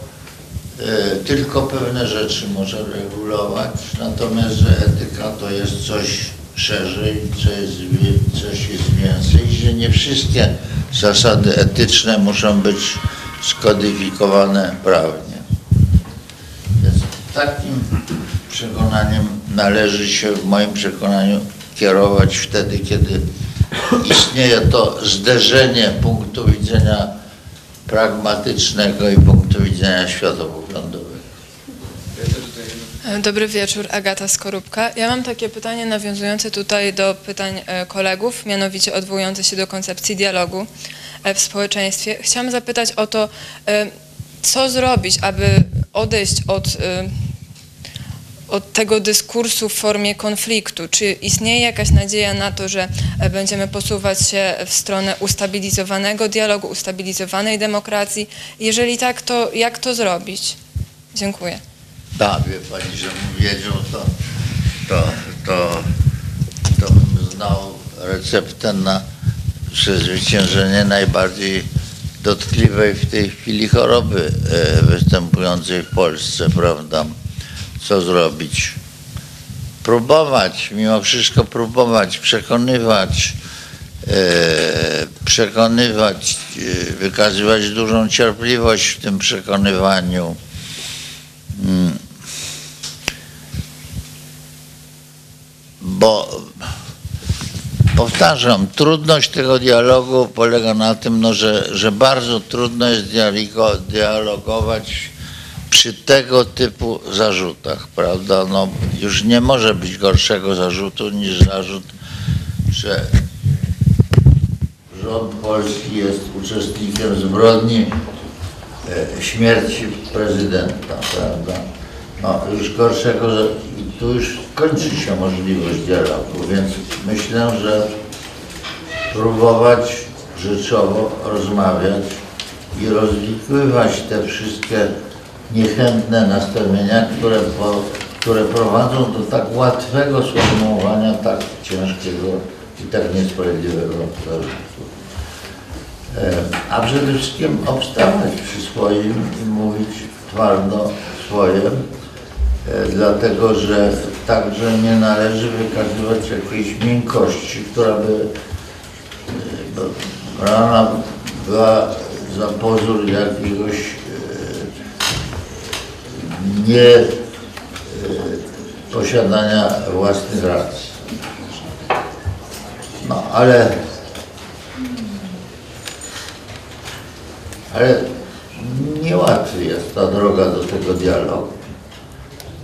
e, tylko pewne rzeczy może regulować, natomiast że etyka to jest coś szerzej, co jest, coś jest więcej, że nie wszystkie zasady etyczne muszą być skodyfikowane prawnie. Więc takim przekonaniem należy się w moim przekonaniu kierować wtedy, kiedy istnieje to zderzenie punktu widzenia pragmatycznego i punktu widzenia światopoglądowego. Dobry wieczór, Agata Skorupka. Ja mam takie pytanie nawiązujące tutaj do pytań e, kolegów, mianowicie odwołujące się do koncepcji dialogu e, w społeczeństwie. Chciałam zapytać o to, e, co zrobić, aby odejść od, e, od tego dyskursu w formie konfliktu. Czy istnieje jakaś nadzieja na to, że e, będziemy posuwać się w stronę ustabilizowanego dialogu, ustabilizowanej demokracji? Jeżeli tak, to jak to zrobić? Dziękuję. Da, wie pani, że wiedział, to, to, to, to bym znał receptę na przezwyciężenie najbardziej dotkliwej w tej chwili choroby e, występującej w Polsce, prawda? Co zrobić? Próbować, mimo wszystko próbować, przekonywać, e, przekonywać, e, wykazywać dużą cierpliwość w tym przekonywaniu. Mm. Bo powtarzam, trudność tego dialogu polega na tym, no, że, że bardzo trudno jest dialogo, dialogować przy tego typu zarzutach, prawda? No, już nie może być gorszego zarzutu niż zarzut, że rząd polski jest uczestnikiem zbrodni e, śmierci prezydenta, prawda? No, już gorszego, tu już kończy się możliwość dialogu, więc myślę, że próbować rzeczowo rozmawiać i rozwikływać te wszystkie niechętne nastawienia, które, po, które prowadzą do tak łatwego sformułowania tak ciężkiego i tak niesprawiedliwego zarzutu. E, A przede wszystkim obstawać przy swoim i mówić twardo swoje, e, dlatego że także nie należy wykazywać jakiejś miękkości, która by e, brana była za pozór jakiegoś nie e, posiadania własnych racji. No ale ale niełatwy jest ta droga do tego dialogu.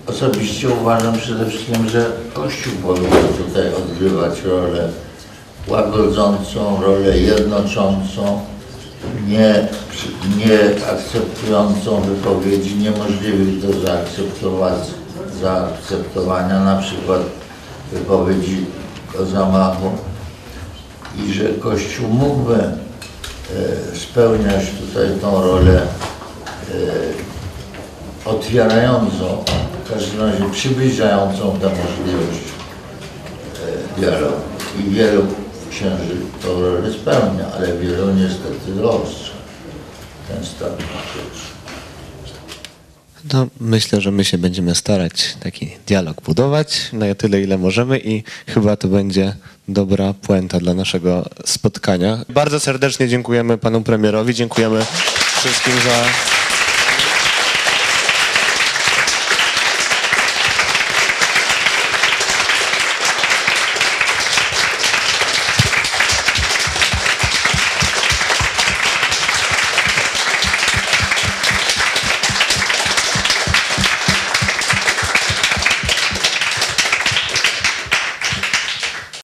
Osobiście uważam przede wszystkim, że Kościół powinien tutaj odgrywać rolę łagodzącą, rolę jednoczącą, nie, nie akceptującą wypowiedzi niemożliwych do zaakceptowania, na przykład wypowiedzi o zamachu i że Kościół mógłby e, spełniać tutaj tą rolę e, otwierającą, w każdym razie przybliżającą tę możliwość e, dialogu. I wielu księży tą rolę spełnia, ale wielu niestety zaostrza ten rzeczy. No, myślę, że my się będziemy starać taki dialog budować na tyle, ile możemy i chyba to będzie dobra puenta dla naszego spotkania. Bardzo serdecznie dziękujemy panu premierowi, dziękujemy wszystkim za